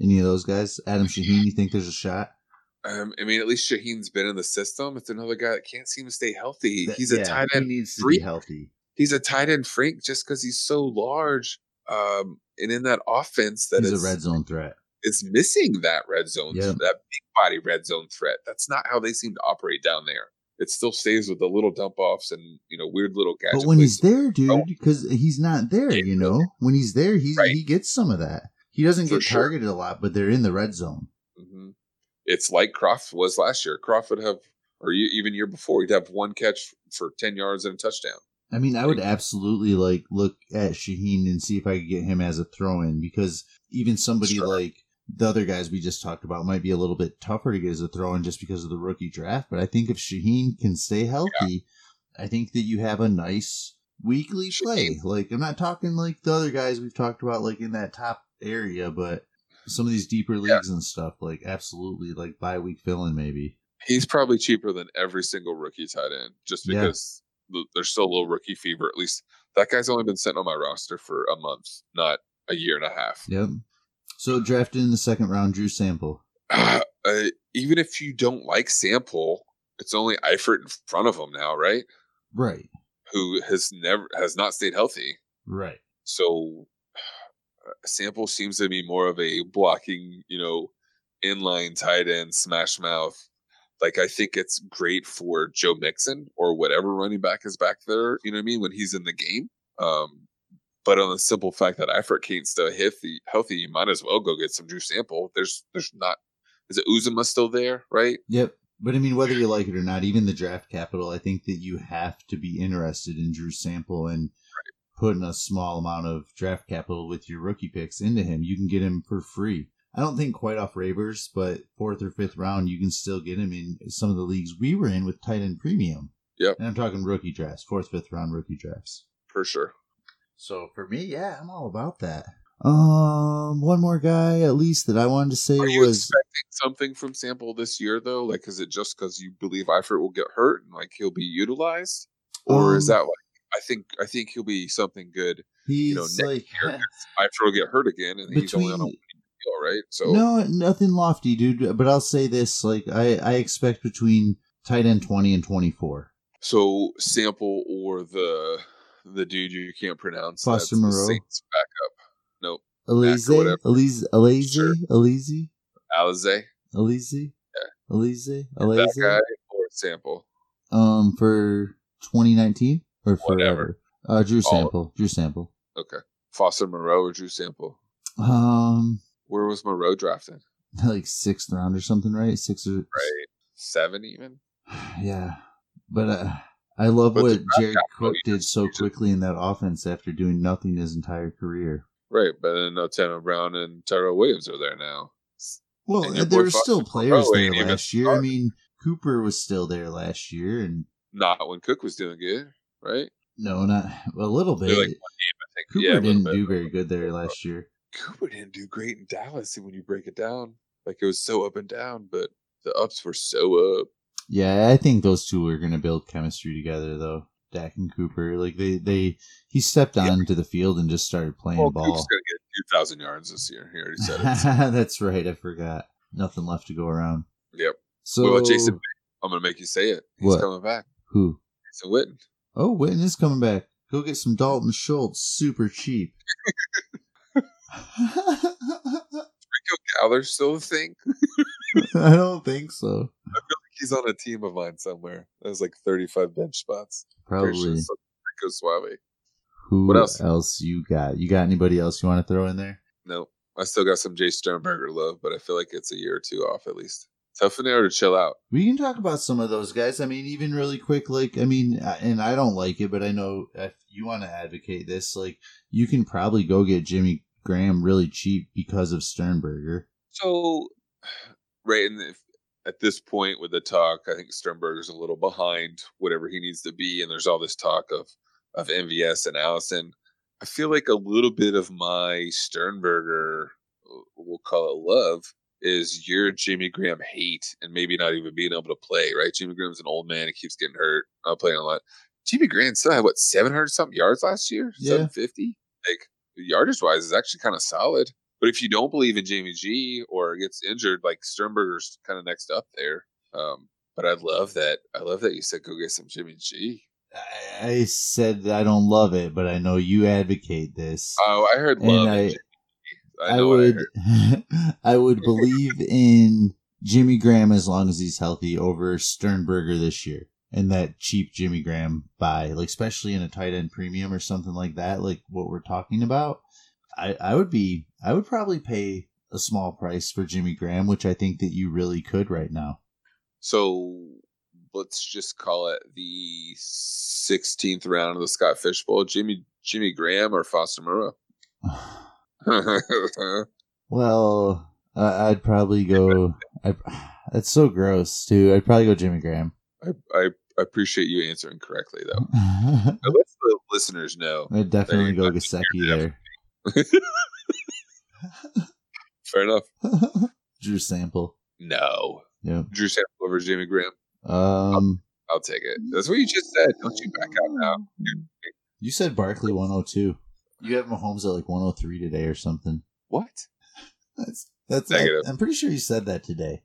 any of those guys. Adam Shaheen, you think there's a shot? Um, I mean, at least Shaheen's been in the system. It's another guy that can't seem to stay healthy. He's a tight end. He needs to freak. be healthy. he's a tight end freak just because he's so large. Um, and in that offense that He's is a red zone threat. it's missing that red zone, Yeah. that big body red zone threat. That's not how they seem to operate down there. It still stays with the little dump offs and you know weird little gadget. But when he's there, dude, because he's not there, Yeah, you know. When he's there, he's Right. he gets some of that. He doesn't For get sure. targeted a lot, but they're in the red zone. Mhm. It's like Kroft was last year. Kroft would have, or even year before, he'd have one catch for ten yards and a touchdown. I mean, I would absolutely like look at Shaheen and see if I could get him as a throw in because even somebody Sure. like the other guys we just talked about might be a little bit tougher to get as a throw in just because of the rookie draft. But I think if Shaheen can stay healthy, I think that you have a nice weekly play. Like I'm not talking like the other guys we've talked about like in that top area, but some of these deeper leagues and stuff, like absolutely like bye week fill-in maybe. He's probably cheaper than every single rookie tight end, just because th- there's still a little rookie fever. At least that guy's only been sitting on my roster for a month, not a year and a half. Yep. So drafted in the second round, Drew Sample. uh, even if you don't like Sample, it's only Eifert in front of him now, right? Right. Who has never has not stayed healthy. Right. So uh, Sample seems to be more of a blocking, you know, inline tight end smash mouth. Like I think it's great for Joe Mixon or whatever running back is back there. You know what I mean when he's in the game. Um, but on the simple fact that Eifert can't still healthy, healthy, you might as well go get some Drew Sample. There's there's not. Is it Uzomah still there? Right? Yep. But I mean, whether you like it or not, even the draft capital, I think that you have to be interested in Drew Sample and putting a small amount of draft capital with your rookie picks into him. You can get him for free. I don't think quite off Ravers, but fourth or fifth round, you can still get him in some of the leagues we were in with tight end premium. Yep. And I'm talking rookie drafts, fourth, fifth round rookie drafts. For sure. So for me, yeah, I'm all about that. Um, one more guy at least that I wanted to say Are you was expecting something from Sample this year though? Like, is it just because you believe Eifert will get hurt and like he'll be utilized, or is Um, that like I think I think he'll be something good? He's know, next like year, Eifert will get hurt again, and he's only on a deal, right? So no, nothing lofty, dude. But I'll say this: like I, I expect between tight end twenty and twenty four. so sample or the the dude you can't pronounce. Foster that's Moreau. Saints backup. Nope, Alize, whatever. Alize, Alize, Sure. Alize, Alize, Alize, Alize, that Alize. guy or sample. Um, for 2019 or Whatever. forever. Uh, Drew All- Sample. Drew Sample. Okay, Foster Moreau or Drew Sample. Um, Where was Moreau drafted? like sixth round or something, right? Six or Right, seven even. yeah. But uh, I love But what Jared Cook did so quickly in that offense after doing nothing his entire career. Right, but then Antonio Brown and Tyrell Williams are there now. Well, And there were still players there last year. I mean, Cooper was still there last year, and Not when Cook was doing good, right? no, not a little bit. Like game. Cooper yeah, didn't bit. do very good there last year. Cooper didn't do great in Dallas when you break it down. Like it was so up and down, but the ups were so up. Yeah, I think those two are going to build chemistry together, though. Dak and Cooper, like they, they, he stepped Yeah. onto the field and just started playing Well, ball. Cook's gonna get two thousand yards this year. He already said it. so- That's right. I forgot. Nothing left to go around. yep. So what about Jason? I'm gonna make you say it. He's What? coming back. Who? Jason Witten. Oh, Witten is coming back. Go get some Dalton Schultz, super cheap. Rico Gallagher's still a thing. I don't think so. I feel like he's on a team of mine somewhere. There's like 35 bench spots. Pretty sure Probably. Rico Suave. Who What else? else you got? You got anybody else you want to throw in there? No, I still got some Jace Sternberger love, but I feel like it's a year or two off at least. Tell Finero to chill out. We can talk about some of those guys. I mean, even really quick, like, I mean, and I don't like it, but I know if you want to advocate this, like, you can probably go get Jimmy Graham really cheap because of Sternberger. So, right, and if, at this point with the talk, I think Sternberger's a little behind whatever he needs to be, and there's all this talk of of MVS and Allison. I feel like a little bit of my Sternberger, uh, we'll call it love, is your Jimmy Graham hate and maybe not even being able to play. Right, Jimmy Graham's an old man; he keeps getting hurt, not playing a lot. Jimmy Graham still had what 700 something yards last year, Yeah. 750. Like yardage wise, is actually kind of solid. But if you don't believe in Jamie G or gets injured, like Sternberger's kind of next up there. Um, but I love that. I love that you said go get some Jimmy G. I, I said I don't love it, but I know you advocate this. Oh, I heard love. I-. I I what I would. I would believe in Jimmy Graham as long as he's healthy over Sternberger this year, and that cheap Jimmy Graham buy, like especially in a tight end premium or something like that, like what we're talking about. I, I would be, I would probably pay a small price for Jimmy Graham, which I think that you really could right now. So let's just call it the 16th round of the Scott Fish Bowl. Jimmy Jimmy Graham or Foster Moreau. well, I, I'd probably go. I, that's so gross, too. I'd probably go Jimmy Graham. I, I appreciate you answering correctly though. Let the listeners know. I'd definitely go Gesicki there. Fair enough. Drew Sample. No. Yeah. Drew Sample over Jimmy Graham. Um, I'll take it. That's what you just said. Don't you back out now. you said Barkley 102. You have Mahomes at like 103 today or something. What? That's that's. Negative. I, am pretty sure you said that today.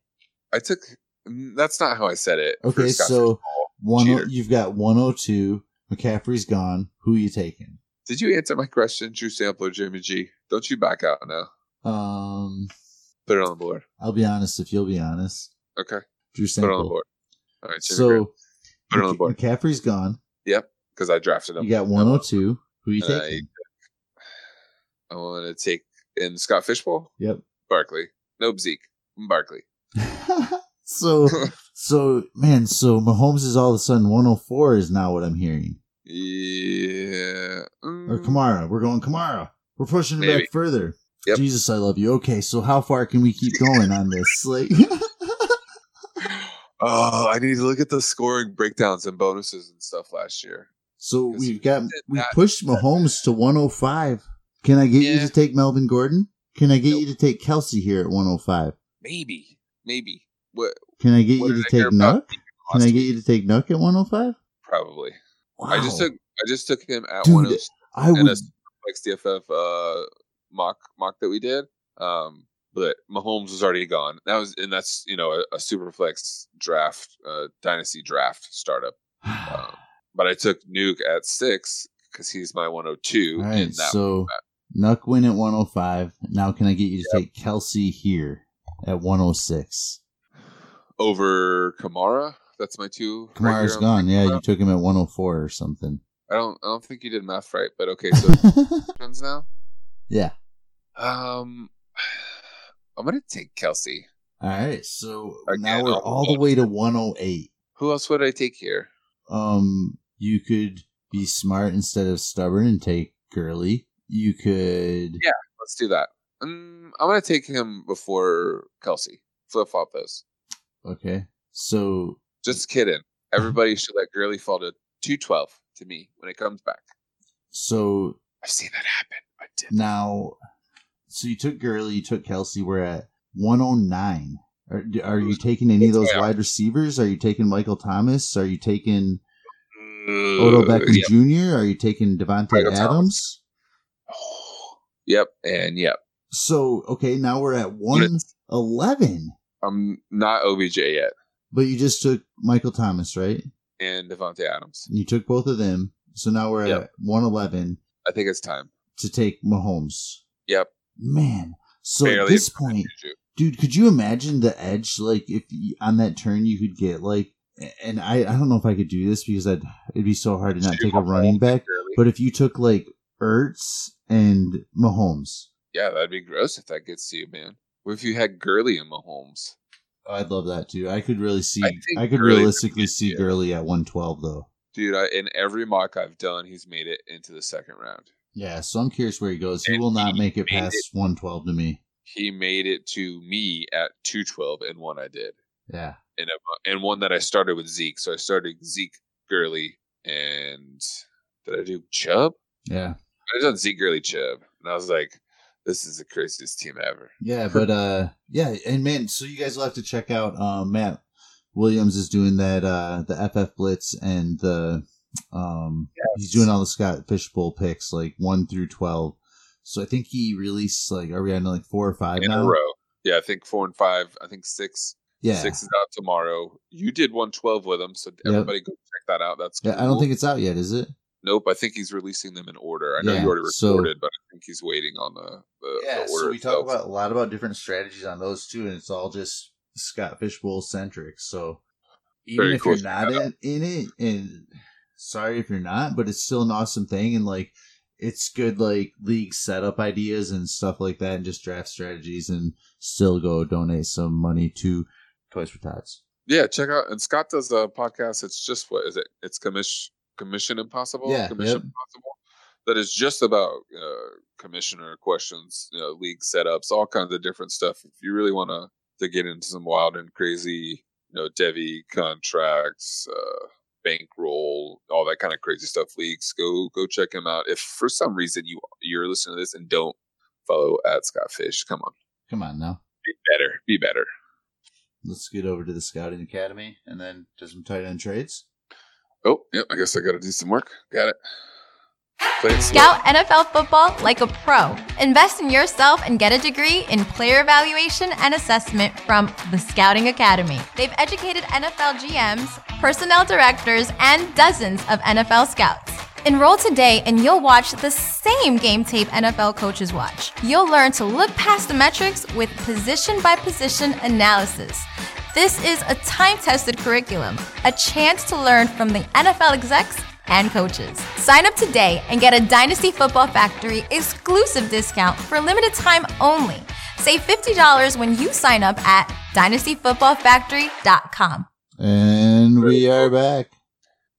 I took. That's not how I said it. Okay, so- One. Cheater. You've got 102. McCaffrey's gone. Who you taking? Did you answer my question, Drew Sample or Jimmy G? Don't you back out now. Um, Put it on the board. I'll be honest. If you'll be honest, Okay. Drew Put it on the board. All right, Jimmy Graham. So Put it on the board. McCaffrey's gone. Yep, because I drafted him. You got 102. Who you And I- taking? I want to take in Scott Fishbowl, Yep. Barkley. Nope, Zeke. Barkley. so so man, so Mahomes is all of a sudden 104 is now what I'm hearing. yeah. Or Mm, Kamara. We're going Kamara. We're pushing it back further. Yep. Jesus, I love you. Okay, so how far can we keep going on this? Like Oh, I need to look at the scoring breakdowns and bonuses and stuff last year. So we've got we pushed Mahomes to 105. Can I get you to take Melvin Gordon? Can I get Nope. you to take Kelce here at 105? Maybe. Maybe. What? Can I get you to I take? Deacon Can I get you to take Nuke at 105? Probably. Wow. I just took. I just took him at Dude, one oh I would a Superflex DFF uh, mock mock that we did. Um, but Mahomes was already gone. That was and that's you know a, a Superflex draft, uh, dynasty draft startup. Um, but I took Nuke at six because he's my 102. All in right, that so Nuke win at 105. Now, can I get you to take Kelce here at 106? over Kamara. That's my two. right Kamara's on gone. Yeah, you took him at 104 or something. I don't. I don't think you did math right. But okay, so friends now. yeah. Um, I'm gonna take Kelce. All right, so Again, now we're all the way to 108. Who else would I take here? Um, you could be smart instead of stubborn and take Gurley. You could. Yeah. Let's do that. Um, I'm gonna take him before Kelce. Flip flop those. Okay. So Just kidding. Everybody should let Gurley fall to 212 to me when it comes back. so I've seen that happen. I did. now, so you took Gurley, you took Kelce. We're at 109. Are, are you taking any of those Yeah. wide receivers? Are you taking Michael Thomas? Are you taking Odell Uh, Beckham yep. Jr.? Are you taking Davante Michael Adams? Thomas. Yep, and yep. So okay, now we're at 111. I'm not OBJ yet, But you just took Michael Thomas, right? and Davante Adams. You took both of them. So now we're Yep. at 111 I think it's time. to take Mahomes. Yep. Man. So at this point, dude, could you imagine the edge? Like if you, on that turn you could get like, and I, I don't know if I could do this because I'd, it'd be so hard to not take a running back. But if you took like Ertz and Mahomes, yeah, that'd be gross if that gets to you, man. What if you had Gurley and Mahomes? Oh, I'd love that too. I could really see, I I, could Gurley's realistically gonna see Gurley at 112 though. Dude, I, in every mock I've done, he's made it into the second round. Yeah, so I'm curious where he goes. He And will not he make it past it. 112 to me. He made it to me at 212 in one I did. Yeah. And, uh, and one that I started with Zeke. So I started Zeke, Gurley, and did I do Chubb? Yeah. I done Zeke, Gurley, Chubb. And I was like, this is the craziest team ever. Yeah, but uh yeah, and man, so you guys will have to check out um Matt Williams is doing that uh the FF Blitz and the um he's doing all the Scott Fishbowl picks like 1 through 12. So I think he released like are we on like 4 or 5 in now? a row. Yeah, I think four and five. I think six. Yeah. Six is out tomorrow. You did 112 with him, so everybody go check that out. That's Yeah, I don't think it's out yet, is it? Nope, I think he's releasing them in order. I know Yeah, you already so- recorded, but I think he's waiting on the, the, Yeah, the order. so we talk about a lot about different strategies on those too, and it's all just Scott Fishbowl centric. So even Very if cool. you're not in, in it, and sorry if you're not, but it's still an awesome thing, and like it's good like league setup ideas and stuff like that, and just draft strategies, and still go donate some money to Toys for Tots. Yeah, check out. And Scott does a podcast. It's just what is it? It's commission Commission Impossible. Yeah, Commission yep. Impossible. That is just about uh, commissioner questions, you know, league setups, all kinds of different stuff. If you really want to to get into some wild and crazy, you know, devy contracts, uh, bankroll, all that kind of crazy stuff, leagues, go go check him out. If for some reason you you're listening to this and don't follow at Scott Fish, come on, Come on now. be better, be better. Let's get over to the Scouting Academy and then do some tight end trades. Oh, yep. I guess I got to do some work. Got it. Play it. Scout NFL football like a pro. Invest in yourself and get a degree in player evaluation and assessment from the Scouting Academy. They've educated NFL GMs, personnel directors, and dozens of NFL scouts. Enroll today and you'll watch the same game tape NFL coaches watch. You'll learn to look past the metrics with position by position analysis. This is a time tested curriculum, a chance to learn from the NFL execs and coaches. Sign up today and get a Dynasty Football Factory exclusive discount for limited time only. Save $50 when you sign up at dynastyfootballfactory.com. And we are back.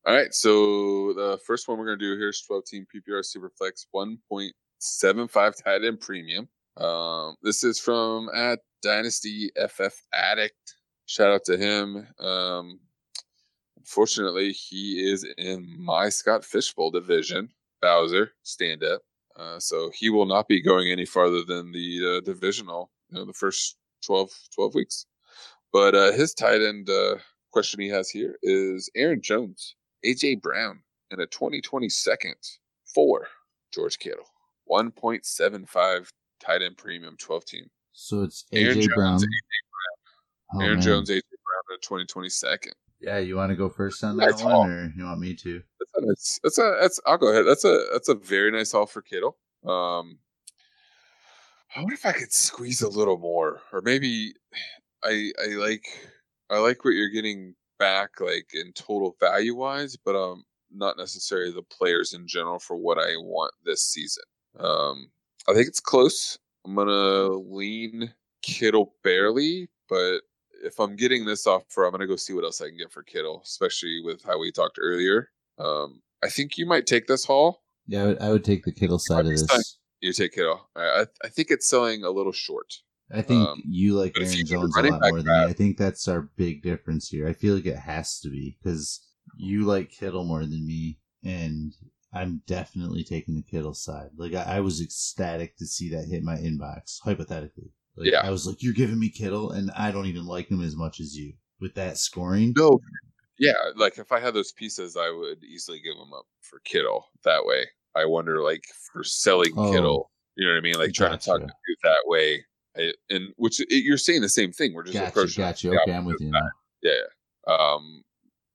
All right. So the first one we're going to do here is 12 team PPR Superflex 1.75 tight end premium. Um, this is from at Dynasty FF Addict. Shout out to him. Um, unfortunately, he is in my Scott Fishbowl division. Bowser, stand up. Uh, so he will not be going any farther than the uh, divisional, you know, the first 12, 12 weeks. But uh, his tight end uh, question he has here is Aaron Jones, AJ Brown, and a 2020 second for George Kittle. one point seven five tight end premium, twelve team. So it's AJ Brown. AJ Oh, Aaron man. Jones, AJ Brown in twenty twenty second. Yeah, you want to go first on Nice that haul. one, or you want me to? That's a nice. That's a. That's. I'll go ahead. That's a. That's a very nice haul for Kittle. Um, I wonder if I could squeeze a little more, or maybe I. I like. I like what you're getting back, like in total value wise, but um, not necessarily the players in general for what I want this season. Um, I think it's close. I'm gonna lean Kittle barely, but if I'm getting this offer, I'm gonna go see what else I can get for Kittle, especially with how we talked earlier. Um, I think you might take this haul. Yeah, I would, I would take the Kittle side of this. You take Kittle. I, I, I think it's selling a little short. I think Um, you like Aaron you Jones a lot more than me. I think that's our big difference here. I feel like it has to be because you like Kittle more than me, and I'm definitely taking the Kittle side. Like I, I was ecstatic to see that hit my inbox, hypothetically. Like, Yeah. I was like, "You're giving me Kittle, and I don't even like him as much as you." With that scoring, No, yeah, like if I had those pieces, I would easily give them up for Kittle. That way, I wonder, like for selling Oh. Kittle, you know what I mean? Like trying to talk Gotcha. it that way, I, and which it, you're saying the same thing. We're just gotcha, approaching gotcha. Okay, I'm with you now. Yeah. yeah. Um,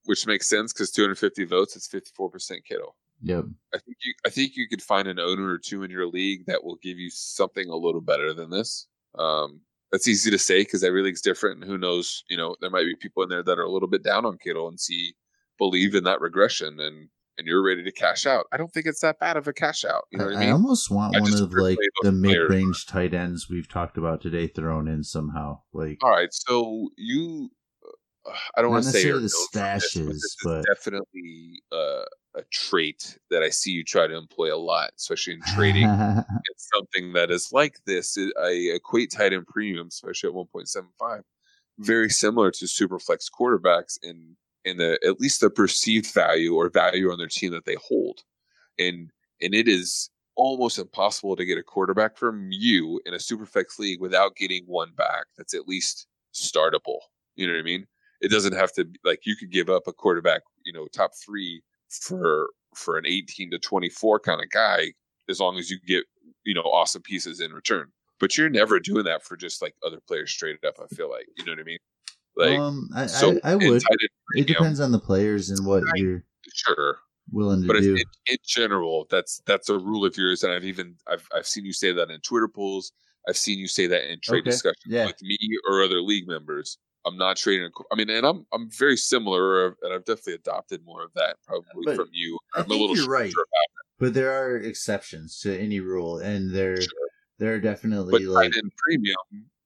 which makes sense because 250 votes, it's 54% Kittle. Yep. I think you, I think you could find an owner or two in your league that will give you something a little better than this. Um, that's easy to say because every league's different, and who knows? You know, there might be people in there that are a little bit down on Kittle and see believe in that regression, and and you're ready to cash out. I don't think it's that bad of a cash out. You know what I I, mean? almost want I one of like the mid-range tight ends we've talked about today thrown in somehow. Like All right, so you, I don't want to say the known for this, stashes, this but- is definitely uh, a trait that I see you try to employ a lot, especially in trading. it's something that is like this. It- I equate tight end premium, especially at 1.75, very similar to superflex quarterbacks in in the at least the perceived value or value on their team that they hold, and and it is almost impossible to get a quarterback from you in a superflex league without getting one back that's at least startable. You know what I mean? It doesn't have to be like you could give up a quarterback, you know, top three for for an 18 to 24 kind of guy as long as you get you know awesome pieces in return. But you're never doing that for just like other players straight up. I feel like you know what I mean. Like um, I, so, I, I would. It depends on the players and what you're Sure, willing to but do. in, in general, that's that's a rule of yours, and I've even I've I've seen you say that in Twitter polls. I've seen you say that in trade Okay, discussions yeah. with me or other league members. I'm not trading. I mean, and I'm I'm very similar, and I've definitely adopted more of that probably But from you. I I'm a little you're right. but there are exceptions to any rule, and there sure. there are definitely But like end premium,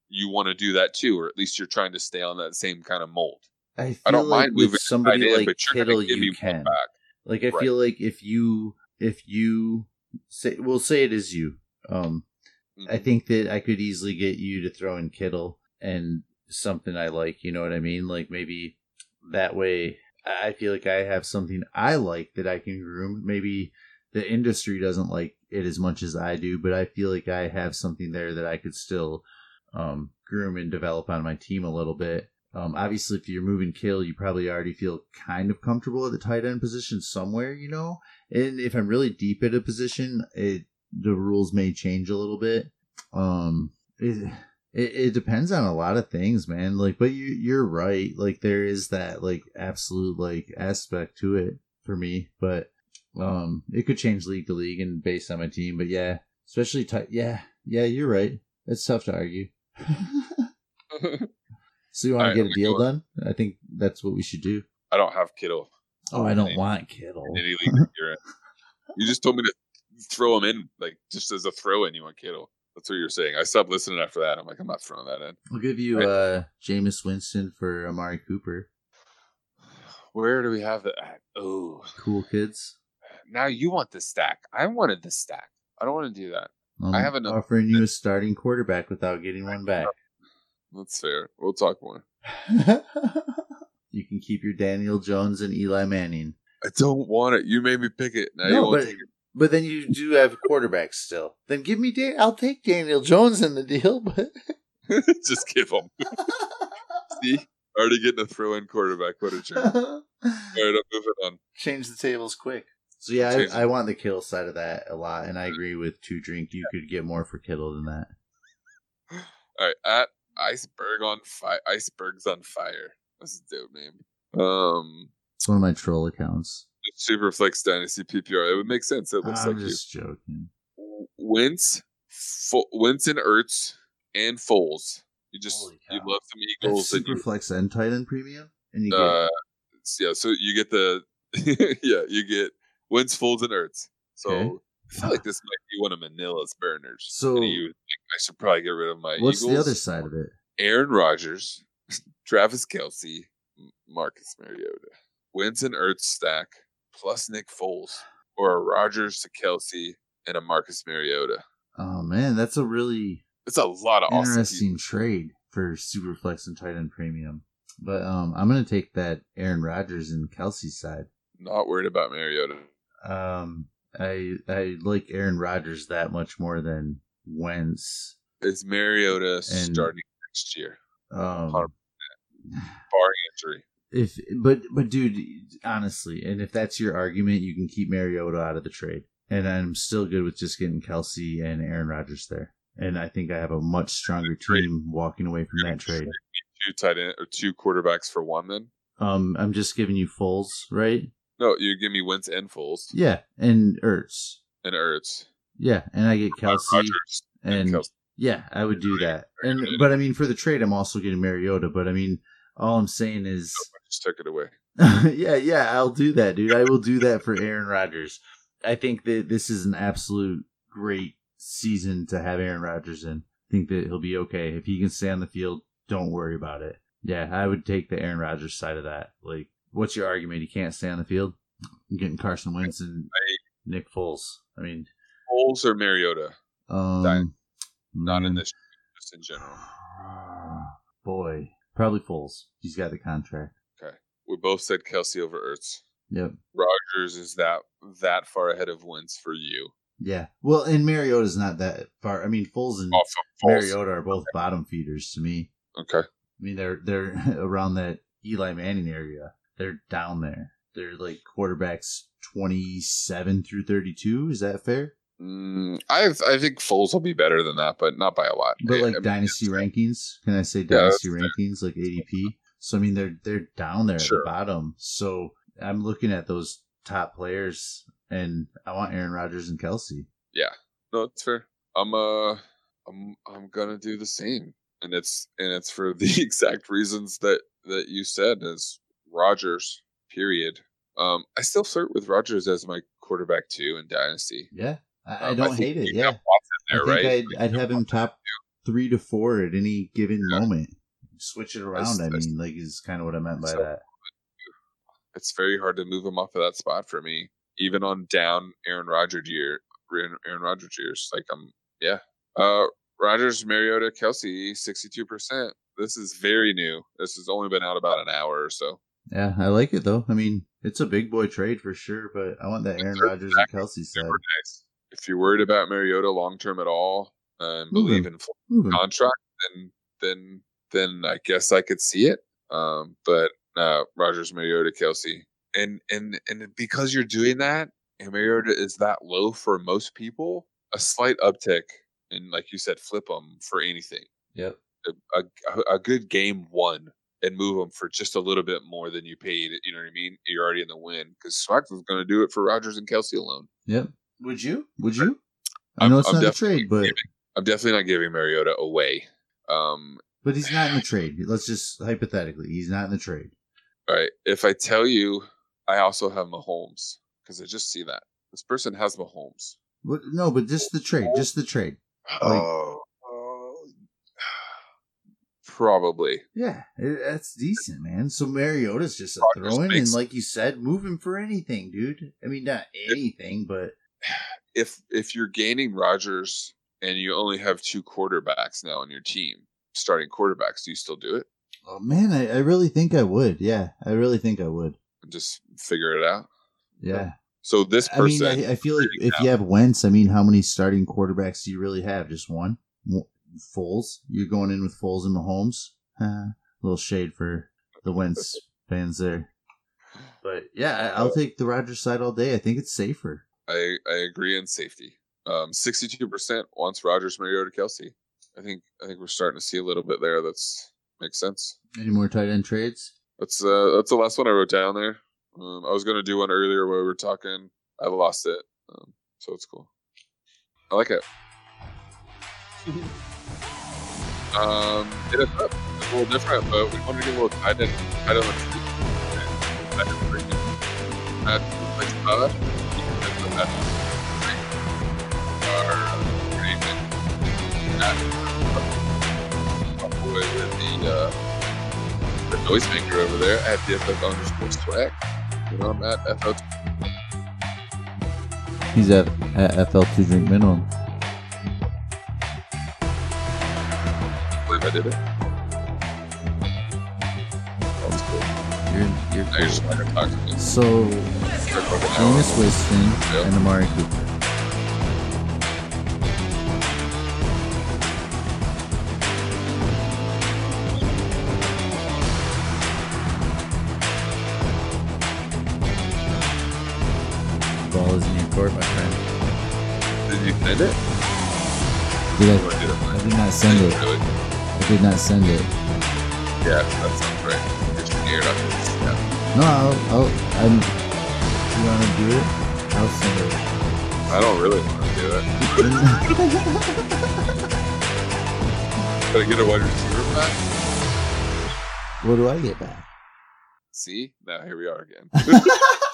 you want to do that too, or at least you're trying to stay on that same kind of mold. I feel I don't like mind moving somebody end, like but you're Kittle, going to give you me one can. back. Like I Right. feel like if you if you say we'll say it is you. Um I Mhm. think that I could easily get you to throw in Kittle and something I like, you know what I mean? Like maybe that way I feel like I have something I like that I can groom. Maybe the industry doesn't like it as much as I do, but I feel like I have something there that I could still um, groom and develop on my team a little bit. Um, obviously, if you're moving kill, you probably already feel kind of comfortable at the tight end position somewhere, you know. And if I'm really deep at a position, it the rules may change a little bit. Um, it, it it depends on a lot of things, man. Like, but you you're right. Like, there is that like absolute like aspect to it for me, but um, it could change league to league and based on my team. But yeah, especially tight. Yeah, yeah, you're right. It's tough to argue. so you want Alright, to get a deal gonna done? I think that's what we should do. I don't have Kittle Oh, I don't want Kittle. any league you're in. You just told me to throw him in, like just as a throw in. You want Kittle. That's what you're saying. I stopped listening after that. I'm like, I'm not throwing that in. I'll give you Right. uh Jameis Winston for Amari Cooper. Where do we have that? Oh, Cool kids. now you want the stack. I wanted the stack. I don't want to do that. I'm I have enough- offering you a starting quarterback without getting one back. That's fair. We'll talk more. you can keep your Daniel Jones and Eli Manning. I don't want it. You made me pick it. Now you No, but. But then you do have quarterbacks still. Then give me Dan. I'll take Daniel Jones in the deal, but just give him. See, already getting a throw in quarterback. What a jerk. All right, I'm moving on. change the tables quick. So yeah, Change I, I want the Kittle side of that a lot, and I agree with two drink. You could get more for Kittle than that. All right, at iceberg on fire. Iceberg's on fire. That's a dope name. Um, It's one of my troll accounts. Superflex Dynasty PPR. It would make sense. It looks I'm like just joking. you. Wentz, Fo- Wentz and Ertz and Foles. You just you love some That's Eagles and you Superflex and Titan Premium, and you uh yeah. So you get the yeah you get Wentz, Foles, and Ertz. So Okay. I feel like this might be one of Manila's burners. So- you think I should probably get rid of my. What's Eagles. the other side of it? Aaron Rodgers, Travis Kelce, Marcus Mariota, Wentz and Ertz stack plus Nick Foles, or a Rodgers to Kelce and a Marcus Mariota. Oh man, that's a really It's a lot of awesome. interesting trade for Superflex and Titan Premium. But um, I'm gonna take that Aaron Rodgers and Kelce side. Not worried about Mariota. Um, I I like Aaron Rodgers that much more than Wentz. Is Mariota starting next year, Um, 100%. barring injury? If but but dude, honestly, and if that's your argument, you can keep Mariota out of the trade, and I'm still good with just getting Kelce and Aaron Rodgers there. And I think I have a much stronger team walking away from that trade. Two tight end or two quarterbacks for one. Then Um, I'm just giving you Foles, right? no, you give me Wentz and Foles Yeah, and Ertz. and Ertz, Yeah, and I get Kelce, Rodgers and Kelce. yeah, I would do that. And but I mean, for the trade, I'm also getting Mariota. But I mean, all I'm saying is, I just took it away. yeah, yeah, I'll do that, dude. I will do that for Aaron Rodgers. I think that this is an absolute great season to have Aaron Rodgers in. I think that he'll be okay if he can stay on the field. Don't worry about it. Yeah, I would take the Aaron Rodgers side of that. Like, what's your argument? He can't stay on the field. I'm getting Carson Wentz and Nick Foles. I mean, Foles or Mariota? um, Not in this, just in general. Boy, probably Foles. He's got the contract. Okay. We both said Kelce over Ertz. Yep. Rodgers is that that far ahead of Wentz for you. Yeah. Well, and Mariota's not that far. I mean, Foles and Off Foles. Mariota are both bottom feeders to me. Okay. I mean, they're they're around that Eli Manning area. They're down there. They're like quarterbacks twenty seven through thirty two. Is that fair? Mm, I I think Foles will be better than that, but not by a lot. But like I mean, dynasty it's- rankings, can I say Yeah, dynasty rankings like ADP? So I mean, they're they're down there Sure. at the bottom. So I'm looking at those top players, and I want Aaron Rodgers and Kelce. Yeah, no, it's fair. I'm uh I'm I'm gonna do the same. And it's and it's for the exact reasons that that you said is Rodgers, period. Um I still flirt with Rodgers as my quarterback too in Dynasty. Yeah, I, I Um, don't think hate it. Yeah, there, I think right? I'd, I'd have him top three to four at any given Yeah. moment. Switch it around. I that's- mean, like is kind of what I meant by So- that. it's very hard to move him off of that spot for me, even on down Aaron Rodgers year, Aaron Aaron Rodgers years. Like I'm, yeah. Uh, Rodgers, Mariota, Kelce, sixty-two percent. This is very new. This has only been out about an hour or so. Yeah, I like it though. I mean, it's a big boy trade for sure, but I want that Aaron They're Rodgers and Kelce side. Nice. If you're worried about Mariota long term at all and Move believe in him. contract, then then then I guess I could see it. Um, but uh, Rodgers, Mariota, Kelce, and and and because you're doing that, and Mariota is that low for most people, a slight uptick, and like you said, flip them for anything. Yep. A, a, a good game one and move them for just a little bit more than you paid. You know what I mean? You're already in the win because Swags was going to do it for Rodgers and Kelce alone. Yep. Would you? Would you? I I'm- know it's I'm not a definitely trade, but giving- I'm definitely not giving Mariota away. Um, but he's not in the trade. Let's just hypothetically, he's not in the trade. all right. If I tell you, I also have Mahomes because I just see that this person has Mahomes. What, no, but just the trade, just the trade. Oh, oh, probably. Yeah, it, that's decent, man. So Mariota's just a Rodgers throw in, and like you said, move him for anything, dude. I mean, not anything, but If if you're gaining Rodgers and you only have two quarterbacks now on your team, starting quarterbacks, do you still do it? oh man, I, I really think I would. Yeah, I really think I would. Just figure it out. Yeah. So this I mean, person, I, I feel like if you have Wentz, I mean, how many starting quarterbacks do you really have? Just one? Foles? You're going in with Foles and Mahomes? Uh, little shade for the Wentz fans there. But yeah, I'll take the Rodgers side all day. I think it's safer. I I agree in safety. Um, sixty-two percent wants Rodgers, Mariota, Kelce. I think I think we're starting to see a little bit there. That's makes sense. Any more tight end trades? That's uh that's the last one I wrote down there. Um, I was gonna do one earlier where we were talking. I lost it, um, so it's cool. I like it. um, hit us up. It's a little different, but we wanted to get a little tight end, tight end. I can bring in Matt like Todd. With the uh, the noisemaker over there at DFF underscore swag. You know, I'm at FL. He's at, at FL2 drink minimum. believe I did it. You're, you're Now you're just gonna talk to me. So. Jameis Winston Yep. and Amari Cooper. Ball is in your court, my friend. Did you send it? Did I, oh, did it? I did not send it. Really? I did not send it. Yeah, that sounds right. You're scared of it. Yeah. No, I'll, I'll I'm, you want to do it? I'll send it. I don't really want to do it. Gotta get a wide receiver back. what do I get back? See? Now here we are again.